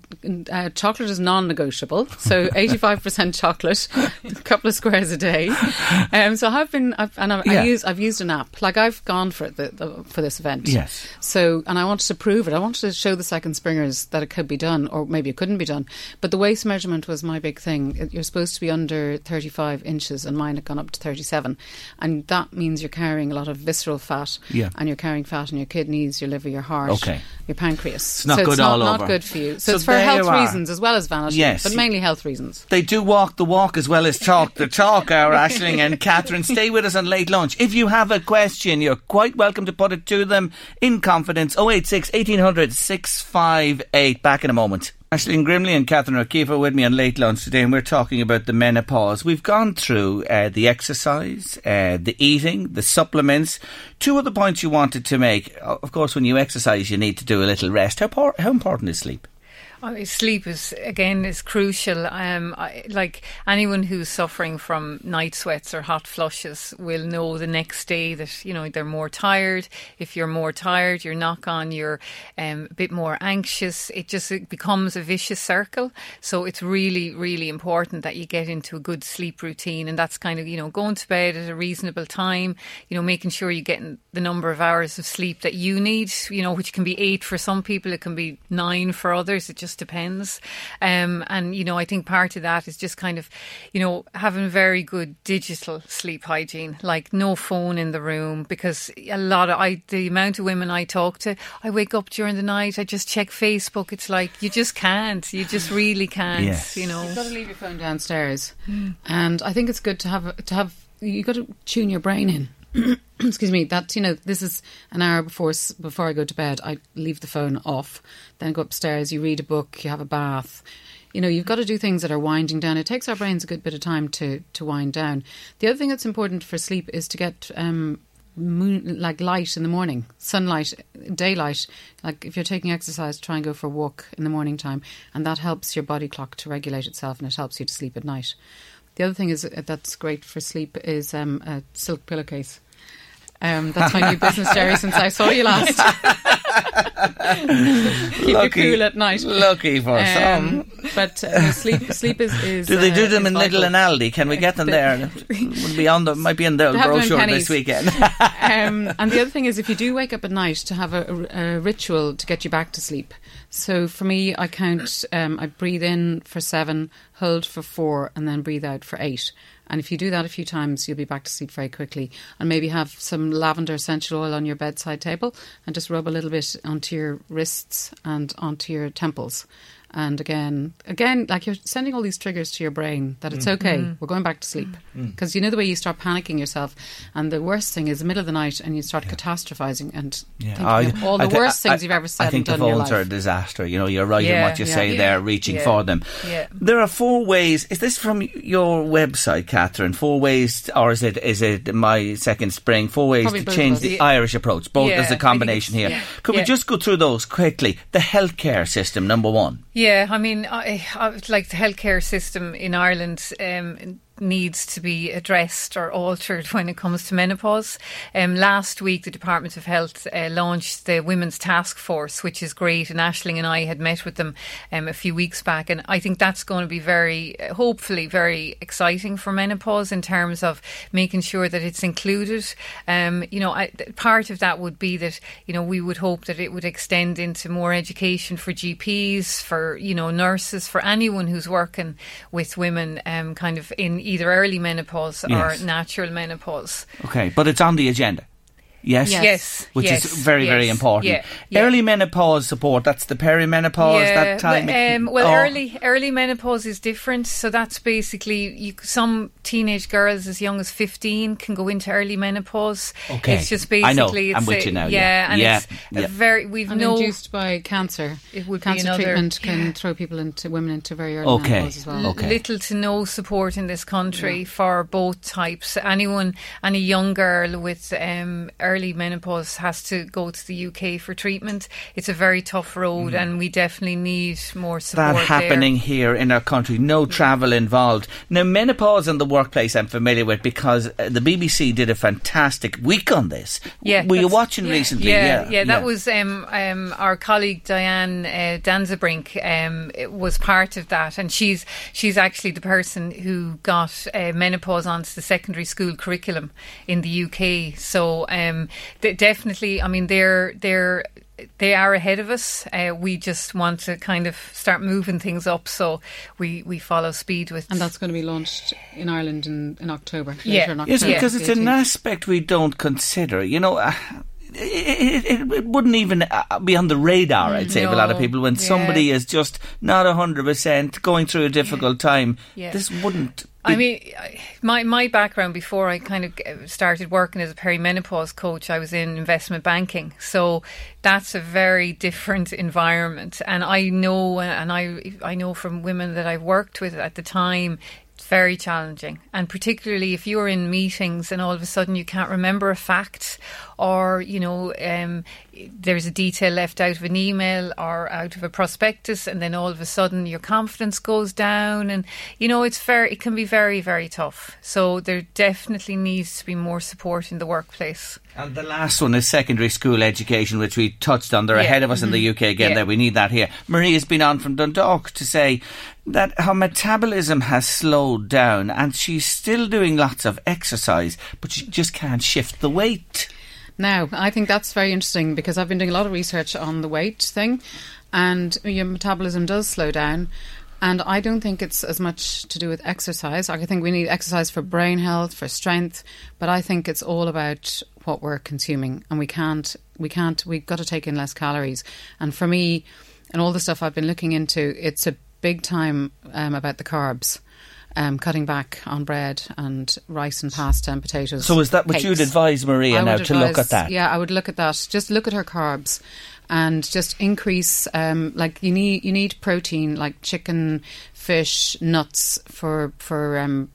uh, chocolate is non-negotiable, so 85% chocolate, a couple of squares a day. Um, so I've been, I've, and I've, Yeah. I use, I've used an app. Like I've gone for it the, the, for this event. Yes. So, and I wanted to prove it. I wanted to show the second springers that it could be done, or maybe it couldn't be done. But the waist measurement was my big thing. You're supposed to be under 35 inches, and mine had gone up to 37, and that means you're carrying a lot of visceral fat. Yeah. And you're carrying fat in your kidneys, your liver, your heart, Okay. your pancreas. It's not so good it's not, all not over. good for you. So, So it's for health reasons as well as vanity. Yes. But mainly health reasons. They do walk the walk as well as talk the talk, our uh, Aisling and Catherine. Stay with us on late lunch. If you have a question, you're quite welcome to put it to them in confidence. 086 1800 658. Back in a moment. Aisling Grimley and Catherine O'Keefe are with me on late lunch today, and we're talking about the menopause. We've gone through uh, the exercise, uh, the eating, the supplements. Two other points you wanted to make. Of course, when you exercise, you need to do a little rest. How, how important is sleep? Sleep is again is crucial. Um, I, like anyone who's suffering from night sweats or hot flushes will know the next day that you know they're more tired. If you're more tired, you're knock on, you're um, a bit more anxious. It just it becomes a vicious circle. So it's really, really important that you get into a good sleep routine, and that's kind of you know going to bed at a reasonable time. You know, making sure you're getting the number of hours of sleep that you need. You know, which can be eight for some people, it can be nine for others. It just depends. Um, and you know, I think part of that is just kind of, you know, having very good digital sleep hygiene, like no phone in the room, because a lot of I the amount of women I talk to, I wake up during the night, I just check Facebook. It's like you just can't. You just really can't. Yes. You know. You've got to leave your phone downstairs, and I think it's good to have to have you've got to tune your brain in. Excuse me. That you know, this is an hour before before I go to bed. I leave the phone off, then go upstairs. You read a book. You have a bath. You know, you've got to do things that are winding down. It takes our brains a good bit of time to to wind down. The other thing that's important for sleep is to get um, moon like light in the morning, sunlight, daylight. Like if you're taking exercise, try and go for a walk in the morning time, and that helps your body clock to regulate itself, and it helps you to sleep at night. The other thing is that's great for sleep is um, a silk pillowcase. Um, that's my new business, Jerry. Since I saw you last, keep you cool at night. Lucky for some. Um, but uh, sleep, sleep is, is. Do they do uh, them in Lidl vital. and Aldi? Can we get them there? Would be on the might be in the They have them in brochure this weekend. um, and the other thing is, if you do wake up at night, to have a, a, a ritual to get you back to sleep. So for me, I count. Um, I breathe in for seven, hold for four, and then breathe out for eight. And if you do that a few times, you'll be back to sleep very quickly. And maybe have some lavender essential oil on your bedside table, and just rub a little bit onto your wrists and onto your temples. And again, again, like you're sending all these triggers to your brain that it's mm. okay. Mm. We're going back to sleep mm. because you know the way you start panicking yourself, and the worst thing is the middle of the night, and you start catastrophizing and thinking of all the I thi- worst things I- you've ever said I think and the done in your phones are a disaster. You know, you're right in what you yeah. say Yeah. there, reaching Yeah. for them. Yeah. There are four ways. Is this from your website, Catherine? Four ways, or is it is it my second spring? Four ways Probably to change the us. Irish approach. Both Yeah, as I a think combination here. yeah. Could we just go through those quickly? The healthcare system, number one. Yeah, I mean, I, I like the healthcare system in Ireland um, needs to be addressed or altered when it comes to menopause. Um, last week, the Department of Health uh, launched the Women's Task Force, which is great, and Aisling and I had met with them um, a few weeks back, and I think that's going to be very, uh, hopefully, very exciting for menopause in terms of making sure that it's included. Um, you know, I, part of that would be that you know we would hope that it would extend into more education for GPs, for you know nurses, for anyone who's working with women, um, kind of in either early menopause Yes. or natural menopause. Okay, but it's on the agenda. Yes. Yes. Yes, Which yes, is very, very important. yeah, yeah. Early menopause support, that's the perimenopause, that time. Well, um, well Oh. early early menopause is different. So that's basically you, some teenage girls as young as fifteen can go into early menopause. Okay. it's just basically. I know. basically I'm it's with a- you now, Yeah, yeah. and Yeah, it's yeah. a very we've and no induced by cancer. It would cancer another- treatment can yeah. throw people into women into very early Okay. menopause as well. Okay. little to no support in this country for both types. Anyone, any young girl with um, early menopause has to go to the UK for treatment. It's a very tough road, and we definitely need more support. that happening there. here in our country. No travel involved. Now, menopause in the workplace, I'm familiar with because uh, the BBC did a fantastic week on this. Yeah, were you watching recently? Yeah, Yeah, that was um, um, our colleague Diane uh, Danzebrink um, was part of that, and she's she's actually the person who got uh, menopause onto the secondary school curriculum in the UK. So um, th- definitely, I mean, they're they're. They are ahead of us. Uh, we just want to kind of start moving things up, so we, we follow speed with. And that's going to be launched in Ireland in, in October. Yeah. later in October. Yes, because it's an aspect we don't consider. You know, uh, it, it, it wouldn't even uh, uh, be on the radar, I'd say, of a lot of people. When yeah. somebody is just not 100% going through a difficult time, Yeah. this wouldn't. I mean, my my background before I kind of uh, started working as a perimenopause coach, I was in investment banking. So that's a very different environment, and I know, uh, and I I know from women that I've worked with at the time. Very challenging, and particularly if you're in meetings and all of a sudden you can't remember a fact, or you know um, there's a detail left out of an email or out of a prospectus, and then all of a sudden your confidence goes down, and you know it's very it can be very very tough. So there definitely needs to be more support in the workplace. And the last one is secondary school education, which we touched on. They're Yeah. ahead of us in the UK again. Yeah. There, we need that here. Marie has been on from Dundalk to say that her metabolism has slowed down, and she's still doing lots of exercise, but she just can't shift the weight. Now, I think that's very interesting because I've been doing a lot of research on the weight thing, and your metabolism does slow down. And I don't think it's as much to do with exercise. I think we need exercise for brain health, for strength, but I think it's all about what we're consuming, and we can't, we can't, we've got to take in less calories. And for me, and all the stuff I've been looking into, it's a big time um, about the carbs. Um, cutting back on bread and rice and pasta and potatoes. So is that what you'd advise Maria now would to look at that? Yeah, I would look at that. Just look at her carbs, and just increase. Um, like you need you need protein, like chicken, fish, nuts for for um,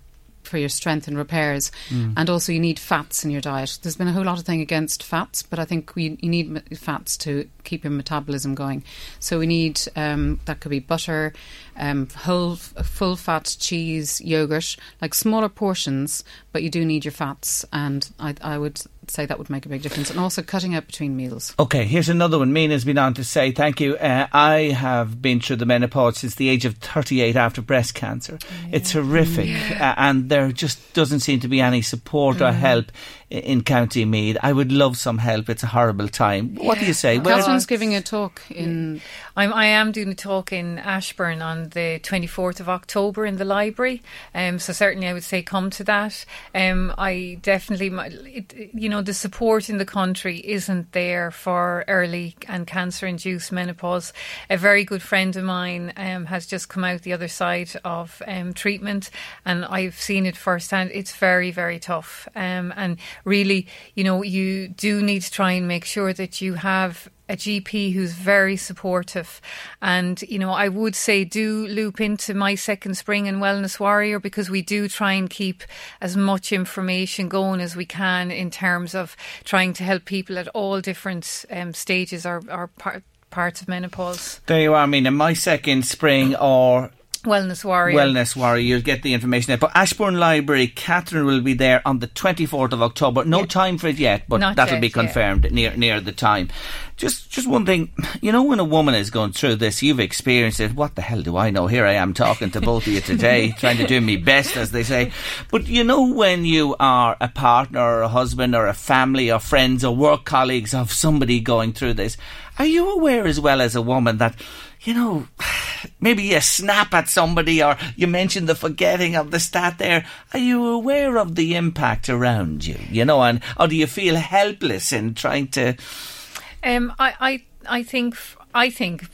for your strength and repairs, Mm. and also you need fats in your diet. There's been a whole lot of thing against fats, but I think we you need fats to keep your metabolism going. So we need um, that could be butter, um, whole full fat cheese, yogurt, like smaller portions, but you do need your fats, and I, I would say that would make a big difference, and also cutting out between meals. Okay, here's another one. Mina's been on to say, thank you. Uh, I have been through the menopause since the age of 38 after breast cancer. It's horrific, uh, and there just doesn't seem to be any support or help in County Meath. I would love some help. It's a horrible time. What do you say? Where- Catherine's giving a talk in I'm, I am doing a talk in Ashbourne on the 24th of October in the library. Um, so certainly I would say come to that. Um, I definitely, it, you know, the support in the country isn't there for early and cancer-induced menopause. A very good friend of mine um, has just come out the other side of um, treatment, and I've seen it firsthand. It's very, very tough. Um, and really, you know, you do need to try and make sure that you have a GP who's very supportive. And, you know, I would say do loop into My Second Spring and Wellness Warrior because we do try and keep as much information going as we can in terms of trying to help people at all different um, stages or, or part, parts of menopause. there you are, Mina. My second spring or Wellness Warrior. Wellness Warrior. You'll get the information there. But Ashbourne Library, Catherine will be there on the 24th of October. No time for it yet, but Not that'll yet, be yeah. confirmed near near the time. Just just one thing, you know, when a woman is going through this, you've experienced it. What the hell do I know? Here I am talking to both of you today, trying to do me best, as they say. But you know, when you are a partner or a husband or a family or friends or work colleagues of somebody going through this, are you aware as well as a woman that you know, maybe you snap at somebody or you mention the forgetting of the stat there. Are you aware of the impact around you? You know, and or do you feel helpless in trying to? Um, I, I, I think, I think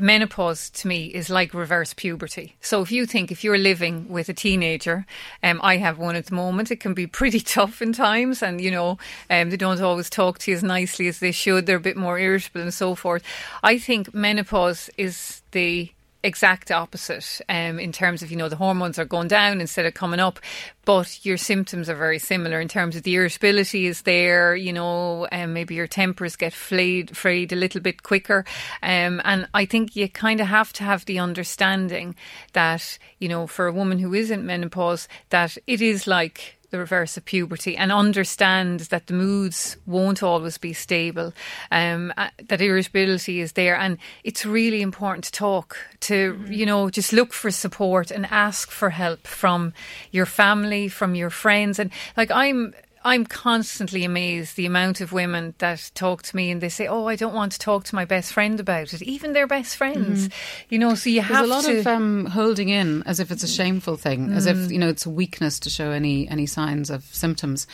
menopause to me is like reverse puberty. So if you think if you're living with a teenager, um, I have one at the moment. It can be pretty tough in times, and you know, um, they don't always talk to you as nicely as they should. They're a bit more irritable and so forth. I think menopause is the exact opposite um, in terms of, you know, the hormones are going down instead of coming up, but your symptoms are very similar in terms of the irritability is there, you know, and maybe your tempers get flayed, frayed a little bit quicker. Um, and I think you kind of have to have the understanding that, you know, for a woman who isn't menopause, that it is like the reverse of puberty and understand that the moods won't always be stable, um, uh, that irritability is there. And it's really important to talk, to, mm-hmm. you know, just look for support and ask for help from your family, from your friends. And like, I'm, I'm constantly amazed the amount of women that talk to me and they say, "Oh, I don't want to talk to my best friend about it," even their best friends. Mm-hmm. You know, so you There's have a lot to... of um, holding in as if it's a shameful thing, mm. as if mm. you know it's a weakness to show any any signs of symptoms.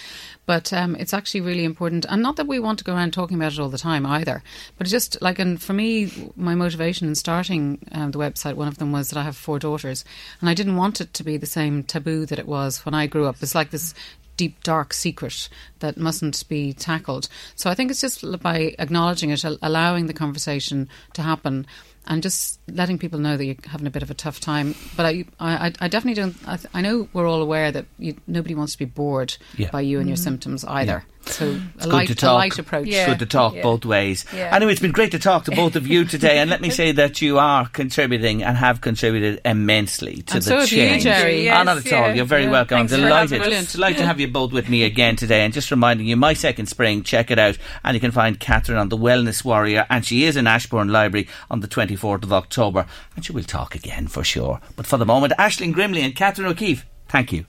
But um, it's actually really important, and not that we want to go around talking about it all the time either. But just like, and for me, my motivation in starting um, the website, one of them was that I have four daughters, and I didn't want it to be the same taboo that it was when I grew up. It's like this deep, dark secret that mustn't be tackled. So I think it's just by acknowledging it, allowing the conversation to happen, and just letting people know that you're having a bit of a tough time. But I, I, I definitely don't. I, I, know we're all aware that you, nobody wants to be bored yeah. by you and your mm-hmm. symptoms either. Yeah. So it's a, light, to talk. a light approach. Yeah. It's good to talk yeah. both ways. Anyway, it's been great to talk to both of you today, and let me say that you are contributing and have contributed immensely to and the so change. You, Jerry. Ah, yes, oh, not at all. You're very welcome. Thanks I'm delighted. Delighted to have you both with me again today, and just reminding you, my second spring. Check it out, and you can find Catherine on the Wellness Warrior, and she is in Ashbourne Library on the 24th of October, and she will talk again for sure. But for the moment, Aisling Grimley and Catherine O'Keefe, thank you.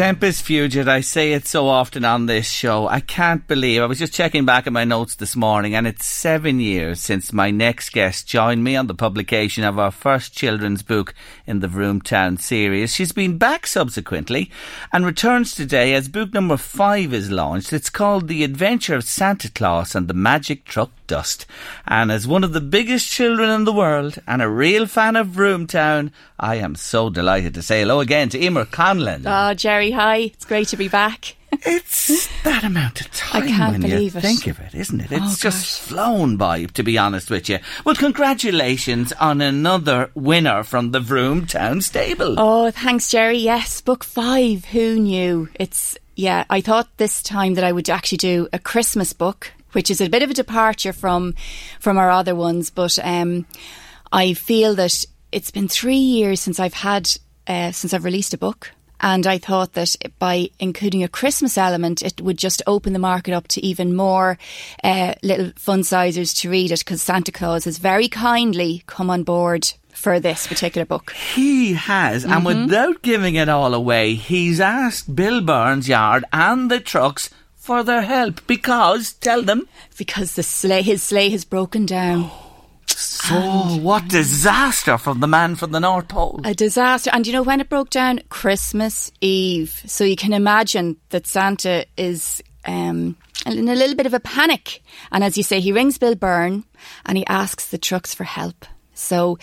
Tempus Fugit, I say it so often on this show. I can't believe I was just checking back at my notes this morning, and it's seven years since my next guest joined me on the publication of our first children's book in the Vroomtown series. She's been back subsequently and returns today as book number five is launched. It's called The Adventure of Santa Claus and the Magic Truck dust. And as one of the biggest children in the world and a real fan of Vroomtown, I am so delighted to say hello again to Emer Conlon. Oh, Jerry, hi. It's great to be back. it's that amount of time I can't believe it. think of it, isn't it? It's oh, just flown by, to be honest with you. Well, congratulations on another winner from the Vroomtown stable. Oh, thanks, Jerry. Yes, book five. Who knew? It's yeah. I thought this time that I would actually do a Christmas book which is a bit of a departure from from our other ones. But um, I feel that it's been three years since I've had uh, since I've released a book. And I thought that by including a Christmas element, it would just open the market up to even more uh, little fun sizers to read it because Santa Claus has very kindly come on board for this particular book. He has, mm-hmm. and without giving it all away, he's asked Bill Byrne's yard and the trucks for their help because, tell them. Because the sleigh, his sleigh has broken down. So, and what disaster from the man from the North Pole. A disaster. And you know when it broke down? Christmas Eve. So you can imagine that Santa is um, in a little bit of a panic. And as you say, he rings Bill Byrne and he asks the trucks for help. So,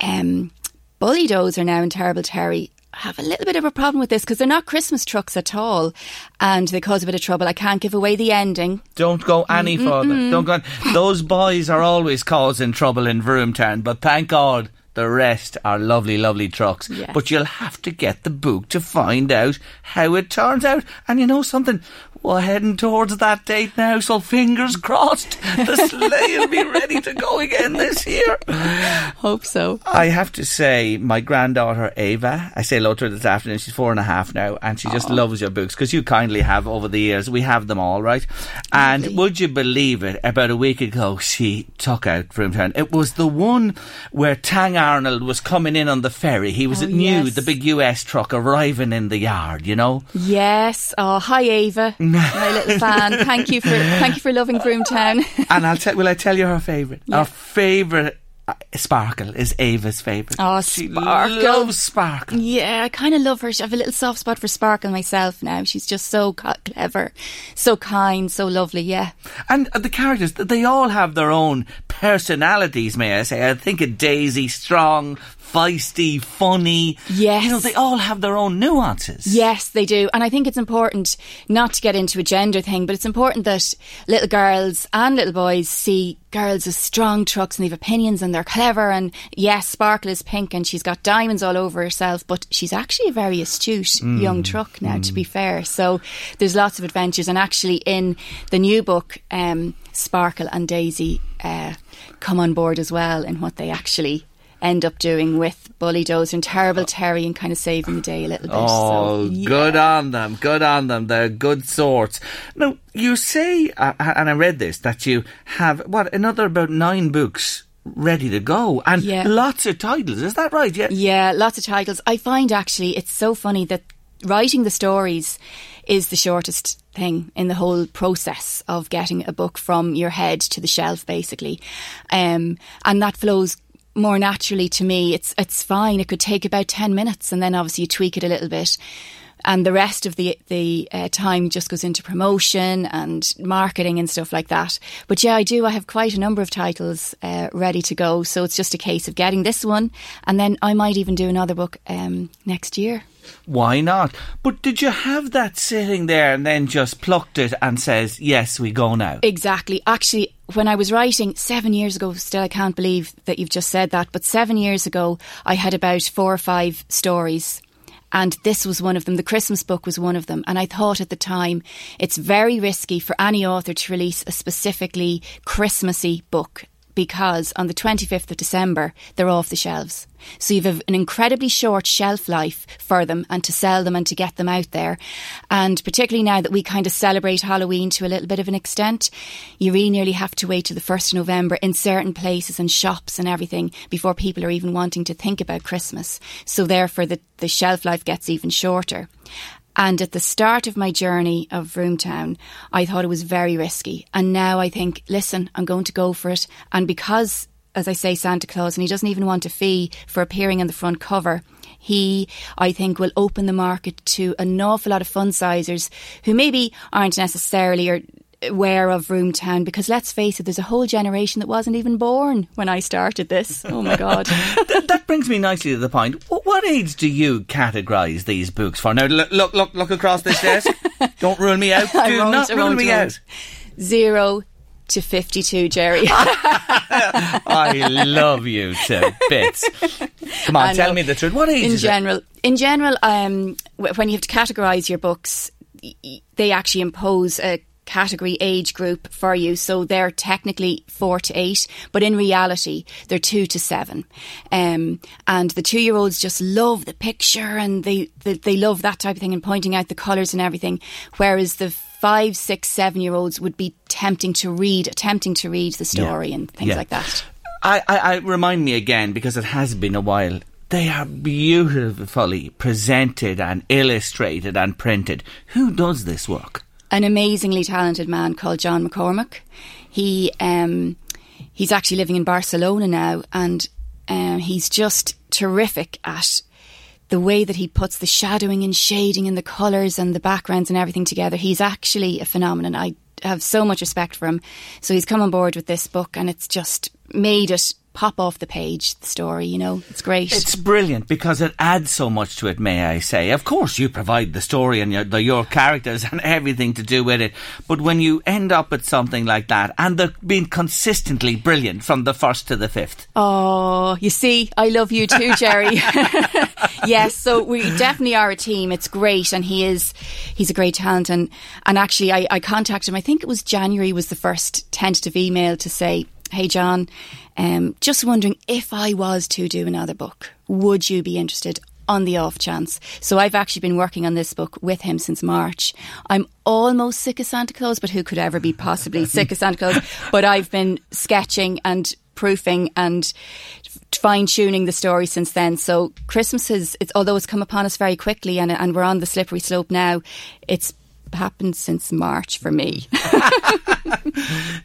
um, Bully-Does are now in Terrible Terry have a little bit of a problem with this because they're not Christmas trucks at all, and they cause a bit of trouble. I can't give away the ending. Don't go any Mm-mm-mm. further. Don't go. Those boys are always causing trouble in Vroomtown, but thank God. The rest are lovely, lovely trucks. Yeah. But you'll have to get the book to find out how it turns out. And you know something? We're heading towards that date now, so fingers crossed the sleigh will be ready to go again this year. Hope so. I have to say, my granddaughter Ava, I say hello to her this afternoon. She's four and a half now, and she just Aww. loves your books because you kindly have over the years. We have them all, right? And Lovely. would you believe it? About a week ago, she took out Vroomtown. It was the one where Tang Arnold was coming in on the ferry. He was oh, new, yes. the big US truck arriving in the yard, you know? Yes. Oh, hi, Ava my little fan. Thank you for thank you for loving Vroomtown. and I'll tell. Will I tell you her favourite? Yeah. Our favourite Uh, Sparkle is Ava's favourite. Oh, she Sparkle. loves Sparkle. Yeah, I kind of love her. I have a little soft spot for Sparkle myself now. She's just so clever, so kind, so lovely. Yeah. And uh, the characters, they all have their own personalities, may I say. I think of Daisy Strong, feisty, funny. Yes. You know, they all have their own nuances. Yes, they do. And I think it's important not to get into a gender thing, but it's important that little girls and little boys see girls with strong trucks and they've opinions and they're clever and yes, Sparkle is pink and she's got diamonds all over herself, but she's actually a very astute Mm. young truck now, to be fair. So there's lots of adventures and actually in the new book, um, Sparkle and Daisy uh, come on board as well in what they actually end up doing with Bully Dozer and Terrible Terry and kind of saving the day a little bit. Oh, so, yeah. good on them, good on them. They're good sorts. Now, you say, uh, and I read this, that you have, what, another about nine books ready to go and Yeah. lots of titles. Is that right? Yeah. Yeah, lots of titles. I find actually it's so funny that writing the stories is the shortest thing in the whole process of getting a book from your head to the shelf, basically, um, and that flows more naturally to me. It's it's fine. It could take about ten minutes, and then obviously you tweak it a little bit. And the rest of the the uh, time just goes into promotion and marketing and stuff like that. But yeah, I do. I have quite a number of titles uh, ready to go. So it's just a case of getting this one, and then I might even do another book um, next year. Why not? But did you have that sitting there and then just plucked it and says, yes, we go now? Exactly. Actually, when I was writing seven years ago, still I can't believe that you've just said that, but seven years ago, I had about four or five stories. And this was one of them. The Christmas book was one of them. And I thought at the time, it's very risky for any author to release a specifically Christmassy book because on the 25th of December, they're off the shelves. So you have an incredibly short shelf life for them and to sell them and to get them out there. And particularly now that we kind of celebrate Halloween to a little bit of an extent, you really nearly have to wait to the 1st of November in certain places and shops and everything before people are even wanting to think about Christmas. So therefore the, the shelf life gets even shorter. And at the start of my journey of Vroomtown, I thought it was very risky. And now I think, listen, I'm going to go for it. And because, as I say, Santa Claus, and he doesn't even want a fee for appearing on the front cover, he, I think, will open the market to an awful lot of fun sizers who maybe aren't necessarily or aware of Vroomtown because let's face it, there's a whole generation that wasn't even born when I started this. Oh my God. Th- that brings me nicely to the point. What, what age do you categorise these books for? Now, look, look, look, look across this desk. Don't rule me out. Do not rule me out. Zero to 52, Jerry. I love you to bits. Come on, tell me the truth. What age in is it? general, in general, um, when you have to categorise your books, they actually impose a category age group for you. So they're technically four to eight, but in reality, they're two to seven. Um, and the two year olds just love the picture and they, they, they love that type of thing and pointing out the colours and everything. Whereas the five, six, seven year olds would be tempting to read, attempting to read the story and things Yeah. like that. I, I, I remind me again because it has been a while. They are beautifully presented and illustrated and printed. Who does this work? An amazingly talented man called John McCormack. He um, he's actually living in Barcelona now, and um, he's just terrific at the way that he puts the shadowing and shading and the colours and the backgrounds and everything together. He's actually a phenomenon. I have so much respect for him. So he's come on board with this book, and it's just made it pop off the page. The story, you know, it's great. It's brilliant because it adds so much to it, may I say. Of course, you provide the story and your, the, your characters and everything to do with it. But when you end up with something like that, and they're being consistently brilliant from the first to the fifth, Oh, you see, I love you too, Jerry. yes, so we definitely are a team. It's great, and he is he's a great talent. And and actually, I, I contacted him. I think it was January was the first tentative email to say, "Hey, John, um, just wondering if I was to do another book, would you be interested?" On the off chance. So I've actually been working on this book with him since March. I'm almost sick of Santa Claus, but who could ever be possibly sick of Santa Claus? But I've been sketching and proofing and fine tuning the story since then. So Christmas is, it's, although it's come upon us very quickly and, and we're on the slippery slope now, it's happened since March for me.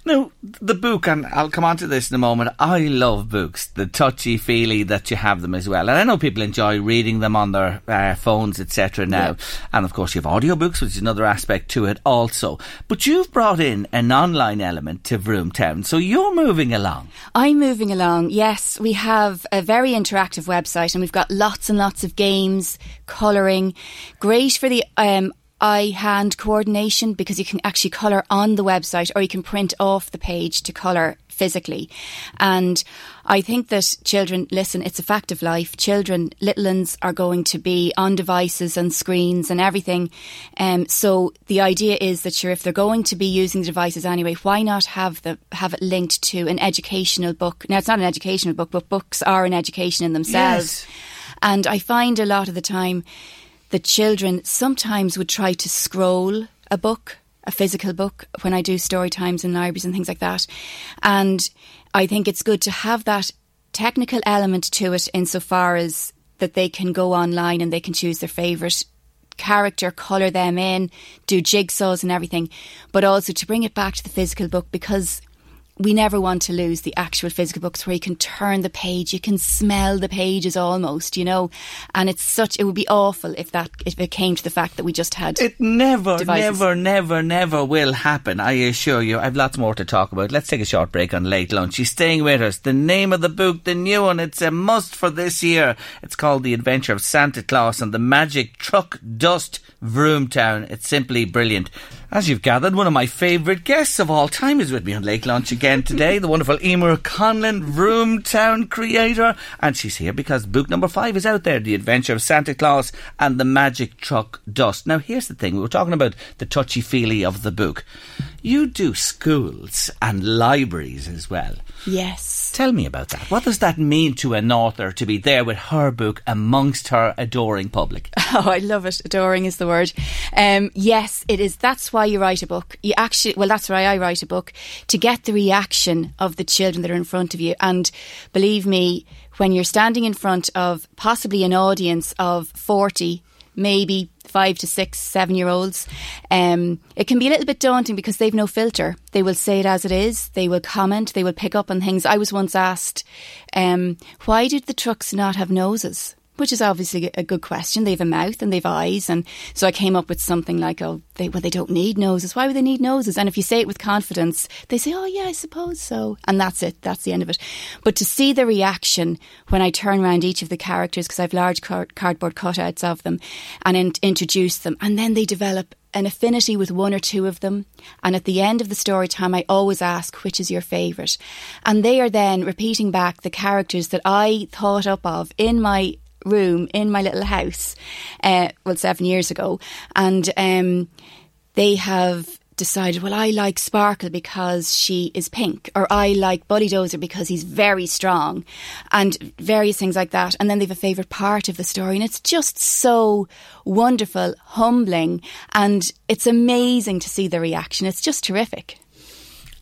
Now, the book, and I'll come on to this in a moment. I love books, the touchy feely that you have them as well. And I know people enjoy reading them on their uh, phones, etc. now. And of course, you have audiobooks, which is another aspect to it also. But you've brought in an online element to Vroomtown, so you're moving along. I'm moving along. Yes, we have a very interactive website and we've got lots and lots of games, colouring. Great for the um, eye hand coordination because you can actually colour on the website or you can print off the page to colour physically. And I think that children, listen, it's a fact of life. Children, little ones are going to be on devices and screens and everything. Um, so the idea is that sure, if they're going to be using the devices anyway, why not have the have it linked to an educational book? Now it's not an educational book, but books are an education in themselves. Yes. And I find a lot of the time that children sometimes would try to scroll a book, a physical book, when I do story times in libraries and things like that. And I think it's good to have that technical element to it insofar as that they can go online and they can choose their favourite character, colour them in, do jigsaws and everything, but also to bring it back to the physical book because we never want to lose the actual physical books where you can turn the page, you can smell the pages almost, you know. And it's such it would be awful if that if it came to the fact that we just had It never, devices. never, never, never will happen. I assure you. I've lots more to talk about. Let's take a short break on late lunch. She's staying with us. The name of the book, the new one, it's a must for this year. It's called The Adventure of Santa Claus and the Magic Truck Dust Vroomtown. It's simply brilliant. As you've gathered, one of my favourite guests of all time is with me on Late Lunch again today, the wonderful Emer Conlon, Vroomtown creator. And she's here because book number five is out there The Adventure of Santa Claus and the Magic Truck Dust. Now, here's the thing we were talking about the touchy feely of the book. You do schools and libraries as well. Yes. Tell me about that. What does that mean to an author to be there with her book amongst her adoring public? Oh, I love it. Adoring is the word. Um, yes, it is. That's why you write a book. You actually, well, that's why I write a book to get the reaction of the children that are in front of you. And believe me, when you're standing in front of possibly an audience of 40, maybe five to six, seven year olds, um, it can be a little bit daunting because they've no filter. They will say it as it is. They will comment. They will pick up on things. I was once asked, um, why did the trucks not have noses? Which is obviously a good question. They have a mouth and they have eyes, and so I came up with something like, "Oh, they well, they don't need noses. Why would they need noses?" And if you say it with confidence, they say, "Oh, yeah, I suppose so," and that's it. That's the end of it. But to see the reaction when I turn around each of the characters, because I've large car- cardboard cutouts of them, and in- introduce them, and then they develop an affinity with one or two of them. And at the end of the story time, I always ask, which is your favourite? And they are then repeating back the characters that I thought up of in my room, in my little house, uh, well, seven years ago. And um, they have decided, well, I like Sparkle because she is pink, or I like Buddy Dozer because he's very strong, and various things like that. And then they have a favourite part of the story, and it's just so wonderful, humbling, and it's amazing to see the reaction. It's just terrific.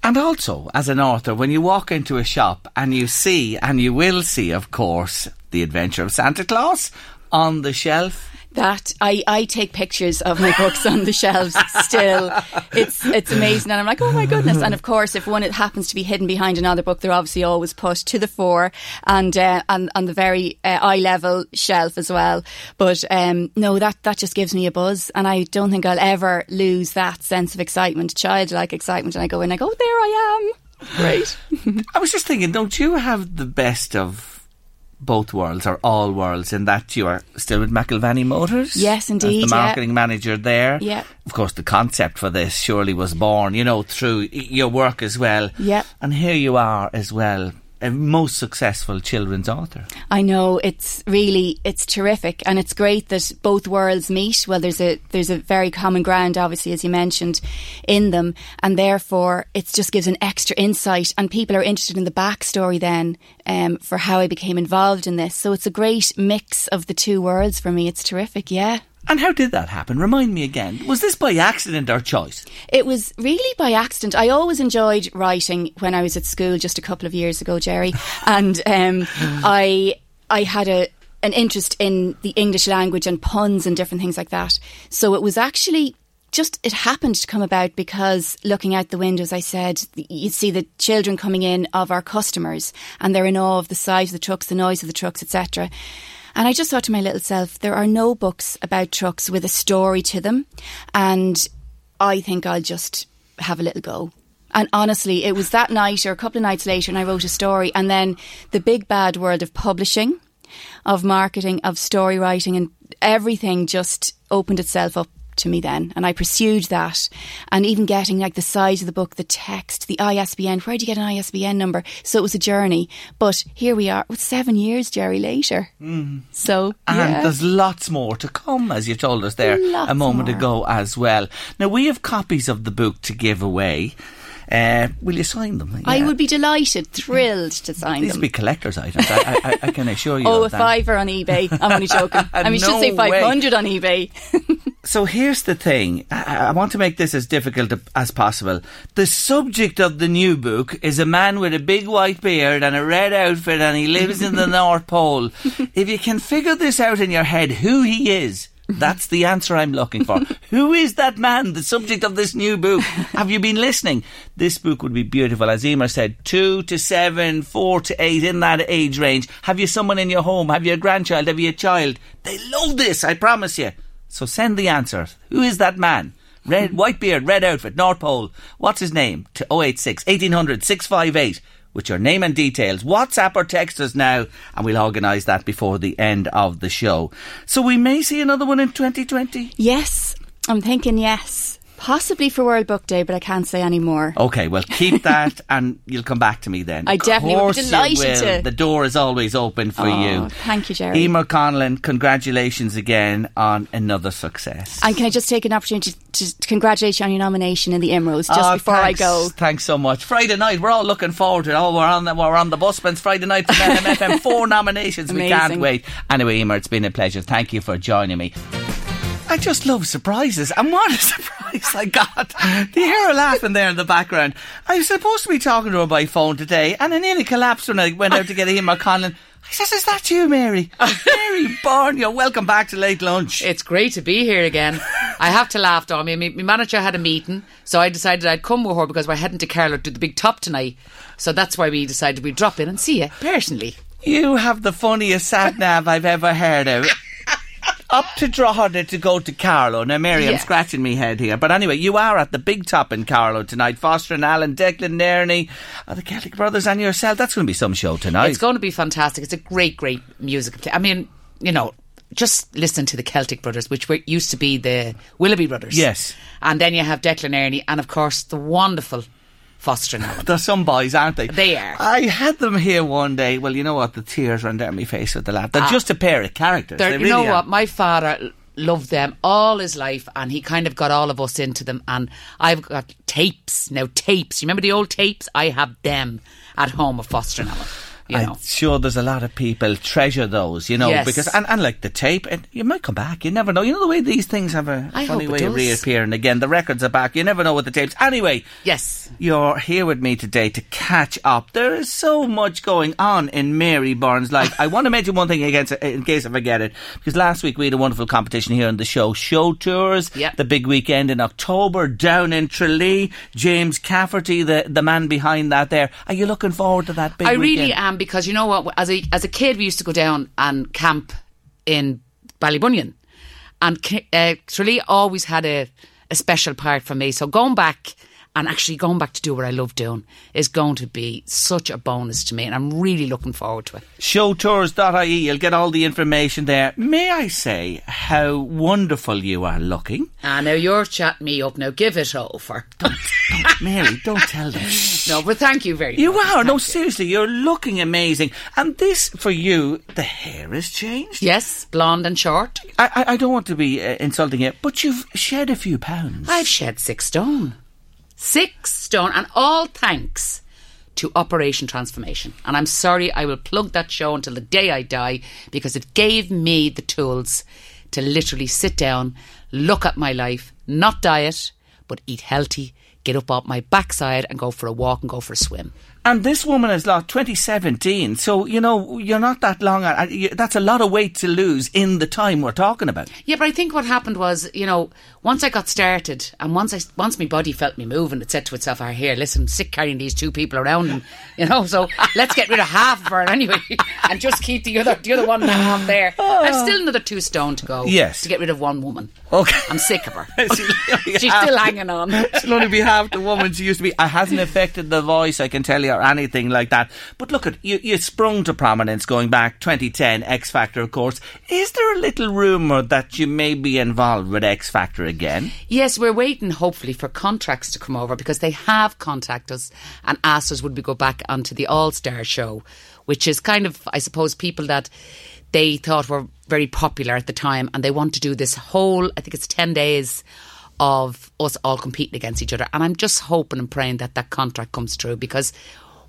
And also, as an author, when you walk into a shop and you see, and you will see, of course, The Adventure of Santa Claus on the shelf. That I, I take pictures of my books on the shelves still. It's it's amazing and I'm like, oh my goodness. And of course if one it happens to be hidden behind another book, they're obviously always put to the fore and uh, and on the very uh, eye level shelf as well. But um, no, that, that just gives me a buzz and I don't think I'll ever lose that sense of excitement, childlike excitement and I go in and I go, there I am. Great. I was just thinking, don't you have the best of both worlds or all worlds in that you are still with McIlvany Motors? Yes, As indeed, the yeah. marketing manager there. Yeah. Of course, the concept for this surely was born, you know, through your work as well. Yeah. And here you are as well, most successful children's author. I know it's really it's terrific and it's great that both worlds meet. Well, there's a there's a very common ground, obviously, as you mentioned, in them, and therefore it just gives an extra insight, and people are interested in the backstory then um, for how I became involved in this. So it's a great mix of the two worlds for me. It's terrific, yeah. And how did that happen? Remind me again. Was this by accident or choice? It was really by accident. I always enjoyed writing when I was at school just a couple of years ago, Jerry, and um, I I had a an interest in the English language and puns and different things like that. So it was actually just it happened to come about because looking out the windows, I said you'd see the children coming in of our customers, and they're in awe of the size of the trucks, the noise of the trucks, etc. And I just thought to my little self, there are no books about trucks with a story to them. And I think I'll just have a little go. And honestly, it was that night or a couple of nights later, and I wrote a story. And then the big bad world of publishing, of marketing, of story writing, and everything just opened itself up to me then, and I pursued that, and even getting like the size of the book, the text, the ISBN. Where do you get an ISBN number? So it was a journey, but here we are, with seven years, Jerry, later. Mm. So and yeah. there's lots more to come, as you told us there Lots a moment more. ago as well. Now we have copies of the book to give away. Uh, will you sign them? I would be delighted, thrilled to sign These them. be collector's items. I, I, I can assure you. Oh, a that. fiver on eBay. I'm only joking. I mean, you No should say way. 500 on eBay. So here's the thing. I, I want to make this as difficult as possible. The subject of the new book is a man with a big white beard and a red outfit and he lives in the North Pole. If you can figure this out in your head, who he is, that's the answer I'm looking for. Who is that man, the subject of this new book? Have you been listening? This book would be beautiful. As Emer said, two to seven, four to eight, in that age range. Have you someone in your home? Have you a grandchild? Have you a child? They love this, I promise you. So send the answers. Who is that man? Red, white beard, red outfit, North Pole. What's his name? To 086 1800 658 with your name and details. WhatsApp or text us now and we'll organise that before the end of the show. So we may see another one in 2020. yes, I'm thinking yes. Possibly for World Book Day, but I can't say any more. Okay, well keep that and you'll come back to me then. I definitely would be Of course you delighted will. to. The door is always open for Oh, you. thank you, Jerry. Emer Conlon, congratulations again on another success. And can I just take an opportunity to, to congratulate you on your nomination in the IMROs just Oh, before thanks. I go? Thanks so much. Friday night, we're all looking forward to it. Oh, we're on the we're on the bus. It's Friday night from LMFM. Four nominations. We can't wait. Anyway, Emer, it's been a pleasure. Thank you for joining me. I just love surprises. And what a surprise I got. Do you hear her laughing there in the background? I was supposed to be talking to her by phone today, and I nearly collapsed when I went out to get Emer Conlon. I says, Is that you, Mary? Mary Byrne, you're welcome back to late lunch. It's great to be here again. I have to laugh, Tommy. My, my manager had a meeting, so I decided I'd come with her because we're heading to Carlow to the big top tonight. So that's why we decided we'd drop in and see you personally. You have the funniest sat nav I've ever heard of. Up to Drogheda to go to Carlow. Now, Mary, I'm scratching me head here. But anyway, you are at the big top in Carlow tonight. Foster and Allen, Declan Nerney, the Celtic Brothers, and yourself. That's going to be some show tonight. It's going to be fantastic. It's a great, great music. I mean, you know, just listen to the Celtic Brothers, which were, used to be the Willoughby Brothers. Yes. And then you have Declan Nerney, and of course the wonderful Foster Allen. There's some boys, aren't they? They are. I had them here one day. Well, you know what? The tears ran down my face with the laugh. They're just a pair of characters. Ah. They you know are. what? My father loved them all his life, and he kind of got all of us into them. And I've got tapes now. Tapes. You remember the old tapes? I have them at home of Foster and Allen. You. I'm sure there's a lot of people treasure those, you know, Yes. because and, and like the tape, and you might come back. You never know. You know the way these things have a I funny way of reappearing again. The records are back. You never know with the tapes. Anyway, Yes. you're here with me today to catch up. There is so much going on in Mary Byrne's life. I want to mention one thing against, in case I forget it, because last week we had a wonderful competition here on the show. Show tours, Yep. the big weekend in October down in Tralee. James Cafferty, the, the man behind that there. Are you looking forward to that big I weekend? really am because you know what? As a as a kid, we used to go down and camp in Ballybunion, and uh, Tralee always had a a special part for me. So going back and actually going back to do what I love doing is going to be such a bonus to me, and I'm really looking forward to it. showtours.ie. You'll get all the information there. May I say how wonderful you are looking? Ah, now you're chatting me up. Now give it over. Don't, don't Mary, don't tell them. no, but thank you very You much. You are. No, you. seriously, you're looking amazing. And this, for you, the hair has changed. Yes, blonde and short. I, I, I don't want to be uh, insulting you, but you've shed a few pounds. I've shed six stone. Six stone, and all thanks to Operation Transformation. And I'm sorry, I will plug that show until the day I die because it gave me the tools to literally sit down, look at my life, not diet, but eat healthy, get up off my backside and go for a walk and go for a swim. And this woman has lost 2017, so, you know, you're not that long. That's a lot of weight to lose in the time we're talking about. Yeah, but I think what happened was, you know, once I got started and once I once my body felt me moving, it said to itself, "Ah, here, listen, I'm sick carrying these two people around, and you know, so let's get rid of half of her anyway, and just keep the other the other one and a half there. I've still another two stone to go. Yes. to get rid of one woman. Okay. I'm sick of her. She's still hanging on. She'll only be half the woman she used to be. It hasn't affected the voice, I can tell you. Or anything like that. But look at you, you sprung to prominence going back 2010 X Factor, of course. Is there a little rumour that you may be involved with X Factor again? Yes, we're waiting hopefully for contracts to come over because they have contacted us and asked us would we go back onto the All Star show, which is kind of, I suppose, people that they thought were very popular at the time and they want to do this whole, I think it's 10 days of us all competing against each other. And I'm just hoping and praying that that contract comes through because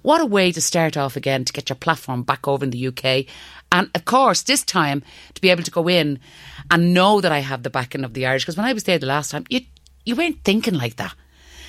what a way to start off again to get your platform back over in the UK. And of course, this time to be able to go in and know that I have the backing of the Irish. Because when I was there the last time, you, you weren't thinking like that.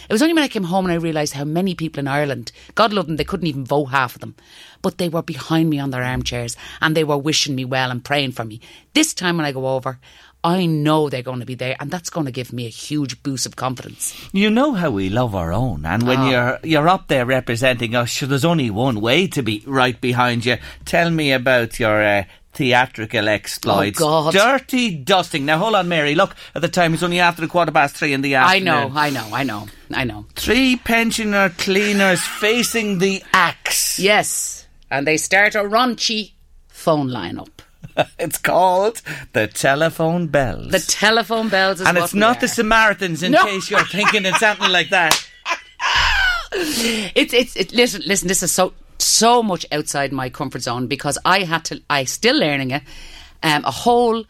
It was only when I came home and I realised how many people in Ireland, God love them, they couldn't even vote half of them, but they were behind me on their armchairs and they were wishing me well and praying for me. This time when I go over, I know they're going to be there, and that's going to give me a huge boost of confidence. You know how we love our own, and when Oh. you're you're up there representing us, sure, there's only one way to be right behind you. Tell me about your. Uh, Theatrical exploits. Oh, God. Dirty dusting. Now, hold on, Mary. Look, at the time, it's only after the quarter past three in the afternoon. I know, I know, I know, I know. Three pensioner cleaners facing the axe. Yes, and they start a raunchy phone line up. It's called the telephone bells. The telephone bells is and it's not are. the Samaritans, in No. case you're thinking it's something like that. it's it's it, listen listen this is so so much outside my comfort zone because I had to I still learning it um, a whole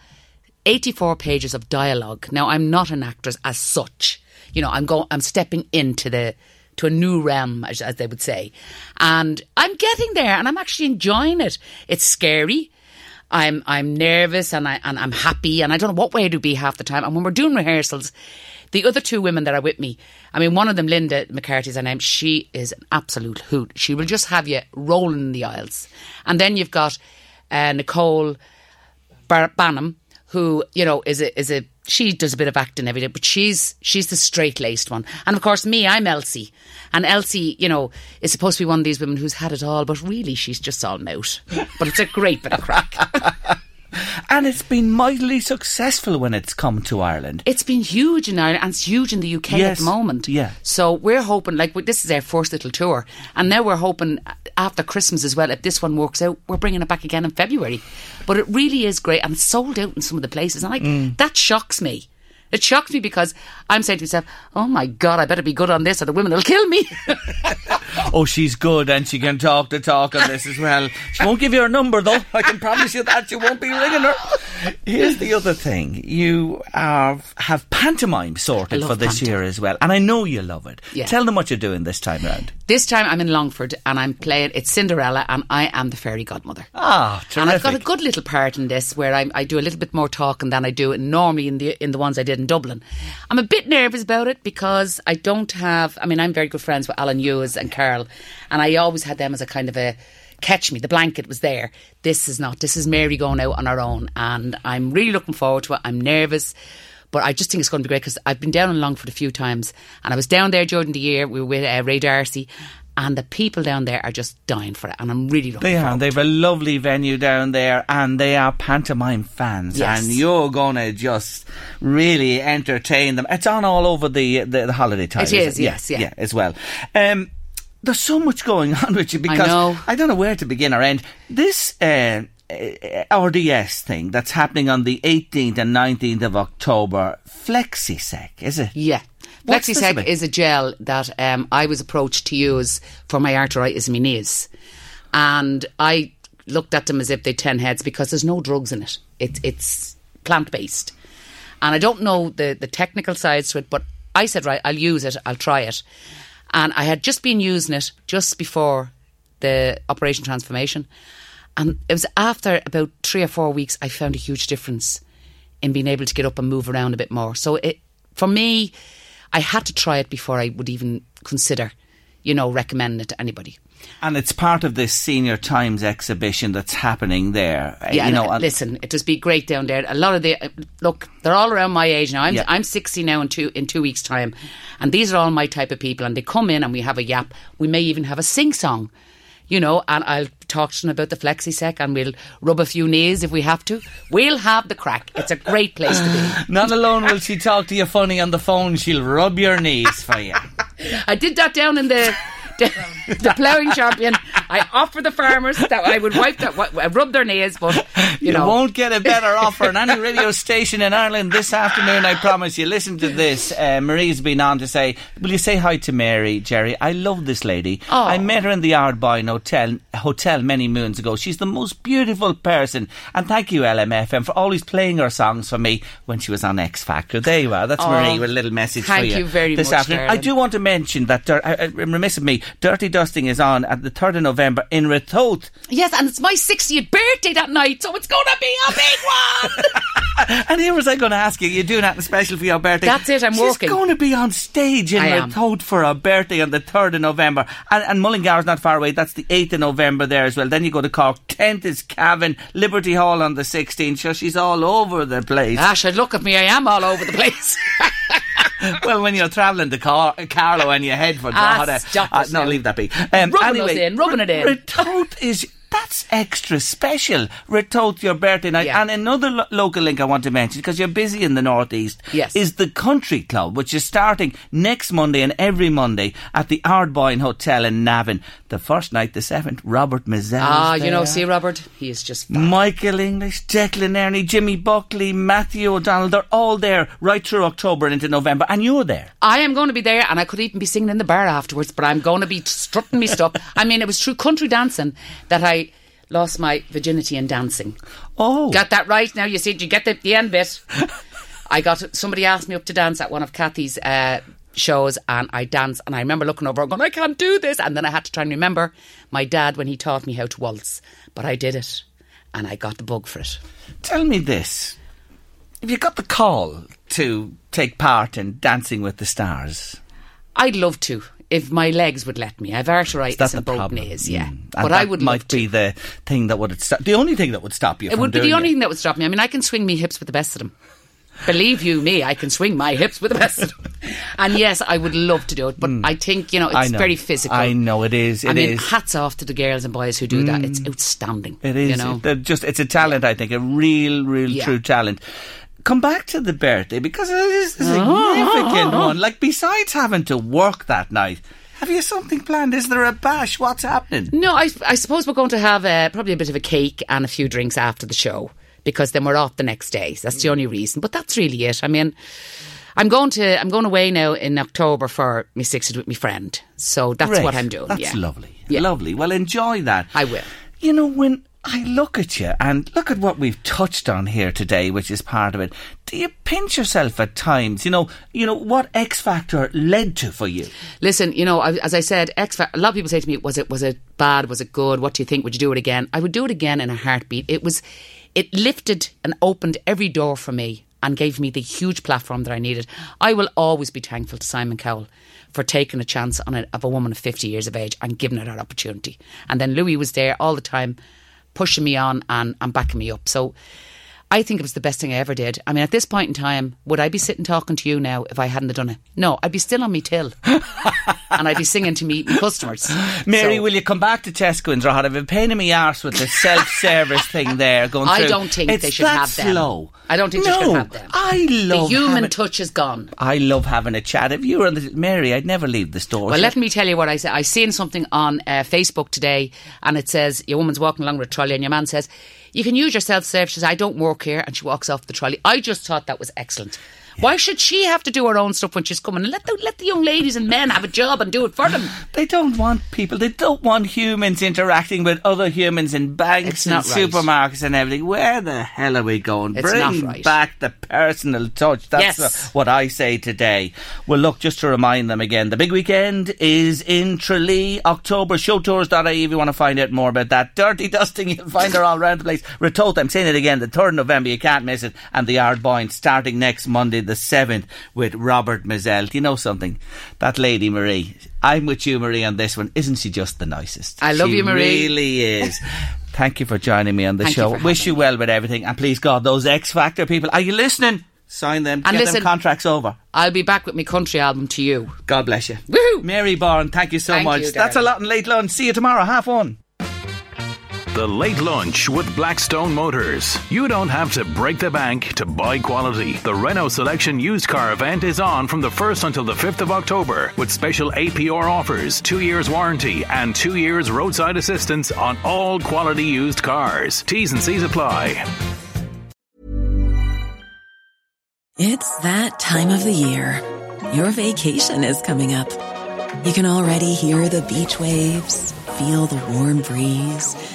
84 pages of dialogue now I'm not an actress as such you know I'm going I'm stepping into the to a new realm as, as they would say and I'm getting there and I'm actually enjoying it it's scary I'm I'm nervous and I and I'm happy and I don't know what way to be half the time. And when we're doing rehearsals, the other two women that are with me, I mean, one of them, Linda McCarthy's her name. She is an absolute hoot. She will just have you rolling in the aisles. And then you've got uh, Nicole Bar- Banham, who you know is a is a she does a bit of acting every day, but she's she's the straight laced one. And of course, me, I'm Elsie, and Elsie, you know, is supposed to be one of these women who's had it all, but really, she's just all mouth. But it's a great bit of crack. And it's been mightily successful when it's come to Ireland. It's been huge in Ireland and it's huge in the UK at the moment. yeah. So we're hoping, like, this is our first little tour. And now we're hoping after Christmas as well, if this one works out, we're bringing it back again in February. But it really is great and sold out in some of the places. And like, Mm. that shocks me. It shocks me because I'm saying to myself, oh my God, I better be good on this or the women will kill me. Oh, she's good and she can talk the talk on this as well. She won't give you her number though. I can promise you that. She won't be ringing her. Here's the other thing. You are, have pantomime sorted for this panto. year as well. And I know you love it. Yeah. Tell them what you're doing this time round. this time I'm in Longford and I'm playing, it's Cinderella and I am the fairy godmother. Ah, terrific. And I've got a good little part in this where I, I do a little bit more talking than I do normally in the in the ones I did in Dublin. I'm a bit nervous about it because I don't have. I mean, I'm very good friends with Alan Hughes and Carl, and I always had them as a kind of a catch me. The blanket was there. This is not. This is Mary going out on her own, and I'm really looking forward to it. I'm nervous. But I just think it's going to be great because I've been down in Longford a few times, and I was down there during the year. We were with uh, Ray D'Arcy, and the people down there are just dying for it, and I'm really looking They are. They've a lovely venue down there, and they are pantomime fans, Yes. and you're gonna just really entertain them. It's on all over the the, the holiday time. It is, yes, yeah. yeah, as well. Um, there's so much going on with you because know. I don't know where to begin or end. This. Uh, uh, RDS thing that's happening on the 18th and 19th of October, Flexiseq, is it? Yeah. This is a gel that um, I was approached to use for my arthritis in my knees. And I looked at them as if they'd 10 heads because there's no drugs in it. it it's plant based. And I don't know the, the technical sides to it, but I said, right, I'll use it, I'll try it. And I had just been using it just before the Operation Transformation. And it was after about three or four weeks, I found a huge difference in being able to get up and move around a bit more. So it, for me, I had to try it before I would even consider, you know, recommending it to anybody. And it's part of this Senior Times exhibition that's happening there. Uh, Yeah, you know, and, listen, it just be great down there. A lot of the uh, look, they're all around my age now. I'm Yeah. I'm sixty now in two in two weeks' time, and these are all my type of people. And they come in and we have a yap. We may even have a sing song, you know. And I'll talk to them about the Flexiseq, and we'll rub a few knees if we have to. We'll have the crack. It's a great place to be. Not alone will she talk to you funny on the phone, she'll rub your knees for you. I did that down in the the, the ploughing champion. I offer the farmers that I would wipe that, rub their knees, but you, You, know. won't get a better offer on any radio station in Ireland this afternoon, I promise you. Listen to this. Uh, Marie's been on to say, Will you say hi to Mary, Jerry? I love this lady. Oh. I met her in the Ardboyne Hotel, hotel many moons ago. She's the most beautiful person. And thank you, LMFM, for always playing her songs for me when she was on X Factor. There you are. That's Oh, Marie with a little message for you. thank you. very this much, afternoon. I do want to mention that, I'm remiss of me, Dirty Dusting is on at the 3rd of November in Ratoath. Yes, and it's my 60th birthday that night, so it's going to be a big one. And here was I going to ask you, you're doing that special for your birthday. That's it, I'm She's working. going to be on stage in I. For her birthday on the 3rd of November. And, and Mullingar's not far away, that's the 8th of November there as well. Then you go to Cork, 10th is Cavan, Liberty Hall on the 16th. So she's all over the place. Ash, look at me, I am all over the place. well, when you're travelling to Car- Carlow and you head for Ah, Drogheda. stop uh, no, leave that be. Um, Rubbing anyway, us in, rubbing it in. Ratoath is. That's extra special. Ratoath, your birthday night. Yeah. And another lo- local link I want to mention, because you're busy in the Northeast, Yes. is the Country Club, which is starting next Monday and every Monday at the Ardboyne Hotel in Navan. The first night, the 7th, Robert Mizzell. ah, you know, see, Robert, he is just. Michael English, Declan Nerney, Jimmy Buckley, Matthew O'Donnell, they're all there right through October and into November, and you're there. I am going to be there, and I could even be singing in the bar afterwards. But I'm going to be strutting me stuff. I mean, it was through country dancing that I lost my virginity in dancing. Oh. Got that right? Now you see, did you get the, the end bit? I got somebody asked me up to dance at one of Kathy's uh, shows, and I danced. And I remember looking over, and going, "I can't do this," and then I had to try and remember my dad when he taught me how to waltz. But I did it, and I got the bug for it. Tell me this. If you got the call to take part in Dancing with the Stars, I'd love to. If my legs would let me, I've arthritis that's in both problem. knees, yeah. Mm. But I would might be the thing that would stop. The only thing that would stop you. It would be the only it. thing that would stop me. I mean, I can swing me hips with the best of them. Believe you me, I can swing my hips with the best of them. And yes, I would love to do it, but I think, you know. It's know. very physical. I know it is. I mean, is. Hats off to the girls and boys who do that. It's outstanding. It is. You know? They're just it's a talent. I think a real, real, Yeah. true talent. Come back to the birthday because it is a Oh. significant one. Like besides having to work that night, have you something planned? Is there a bash? What's happening? No, I, I suppose we're going to have uh, probably a bit of a cake and a few drinks after the show because then we're off the next day. So that's the only reason. But that's really it. I mean, I'm going to I'm going away now in October for my 60th with my friend. So that's Great. what I'm doing. That's yeah. lovely. Yeah. Lovely. Well, enjoy that. I will. You know, when I look at you and look at what we've touched on here today, which is part of it, do you pinch yourself at times? You know, you know what X Factor led to for you. Listen, you know, as I said, X Factor. A lot of people say to me, "Was it was it bad? Was it good? What do you think? Would you do it again?" I would do it again in a heartbeat. It was, it lifted and opened every door for me and gave me the huge platform that I needed. I will always be thankful to Simon Cowell for taking a chance on a, of a woman of fifty years of age and giving her that opportunity. And then Louis was there all the time, pushing me on and, and backing me up. So. I think it was the best thing I ever did. I mean, at this point in time, would I be sitting talking to you now if I hadn't done it? No, I'd be still on me till, and I'd be singing to me me customers. Mary, So, will you come back to Tesco's? Drogheda? I've been pain in my arse with the self-service thing there going I through. don't think it's they should have them. slow. I don't think no, they should have them. I love the human having, touch is gone. I love having a chat. If you were on the Mary, I'd never leave the store. Well, let me tell you what I said. I seen something on uh, Facebook today, and it says your woman's walking along with a trolley, and your man says, "You can use your self-serve." She says, "I don't work here," and she walks off the trolley. I just thought that was excellent. Why should she have to do her own stuff when she's coming? And let the let the young ladies and men have a job and do it for them. They don't want people. They don't want humans interacting with other humans in banks and right. supermarkets and everything. Where the hell are we going? It's Bring right. back the personal touch. That's Yes. what I say today. Well, look, just to remind them again, the big weekend is in Tralee, October. Showtours.ie if you want to find out more about that. Dirty Dusting, you'll find her all around the place. Ratoath, I'm saying it again, the 3rd of November, you can't miss it. And the Ardboyne starting next Monday, the 7th, with Robert Mizzell. Do you know something? That lady, Marie, I'm with you, Marie, on this one. Isn't she just the nicest? I love She you, Marie. really is. Thank you for joining me on the Thank show. for Wish you well with everything. And please, God, those X Factor people, are you listening? Sign them. And Get listen- them contracts over. I'll be back with my country album to you. God bless you. Woohoo! Mary Byrne, thank you so Thank much. you, That's a lot in late lunch. See you tomorrow, half one. The Late Lunch with Blackstone Motors. You don't have to break the bank to buy quality. The Renault Selection Used Car event is on from the 1st until the 5th of October with special APR offers, two years warranty, and two years roadside assistance on all quality used cars. T's and C's apply. It's that time of the year. Your vacation is coming up. You can already hear the beach waves, feel the warm breeze,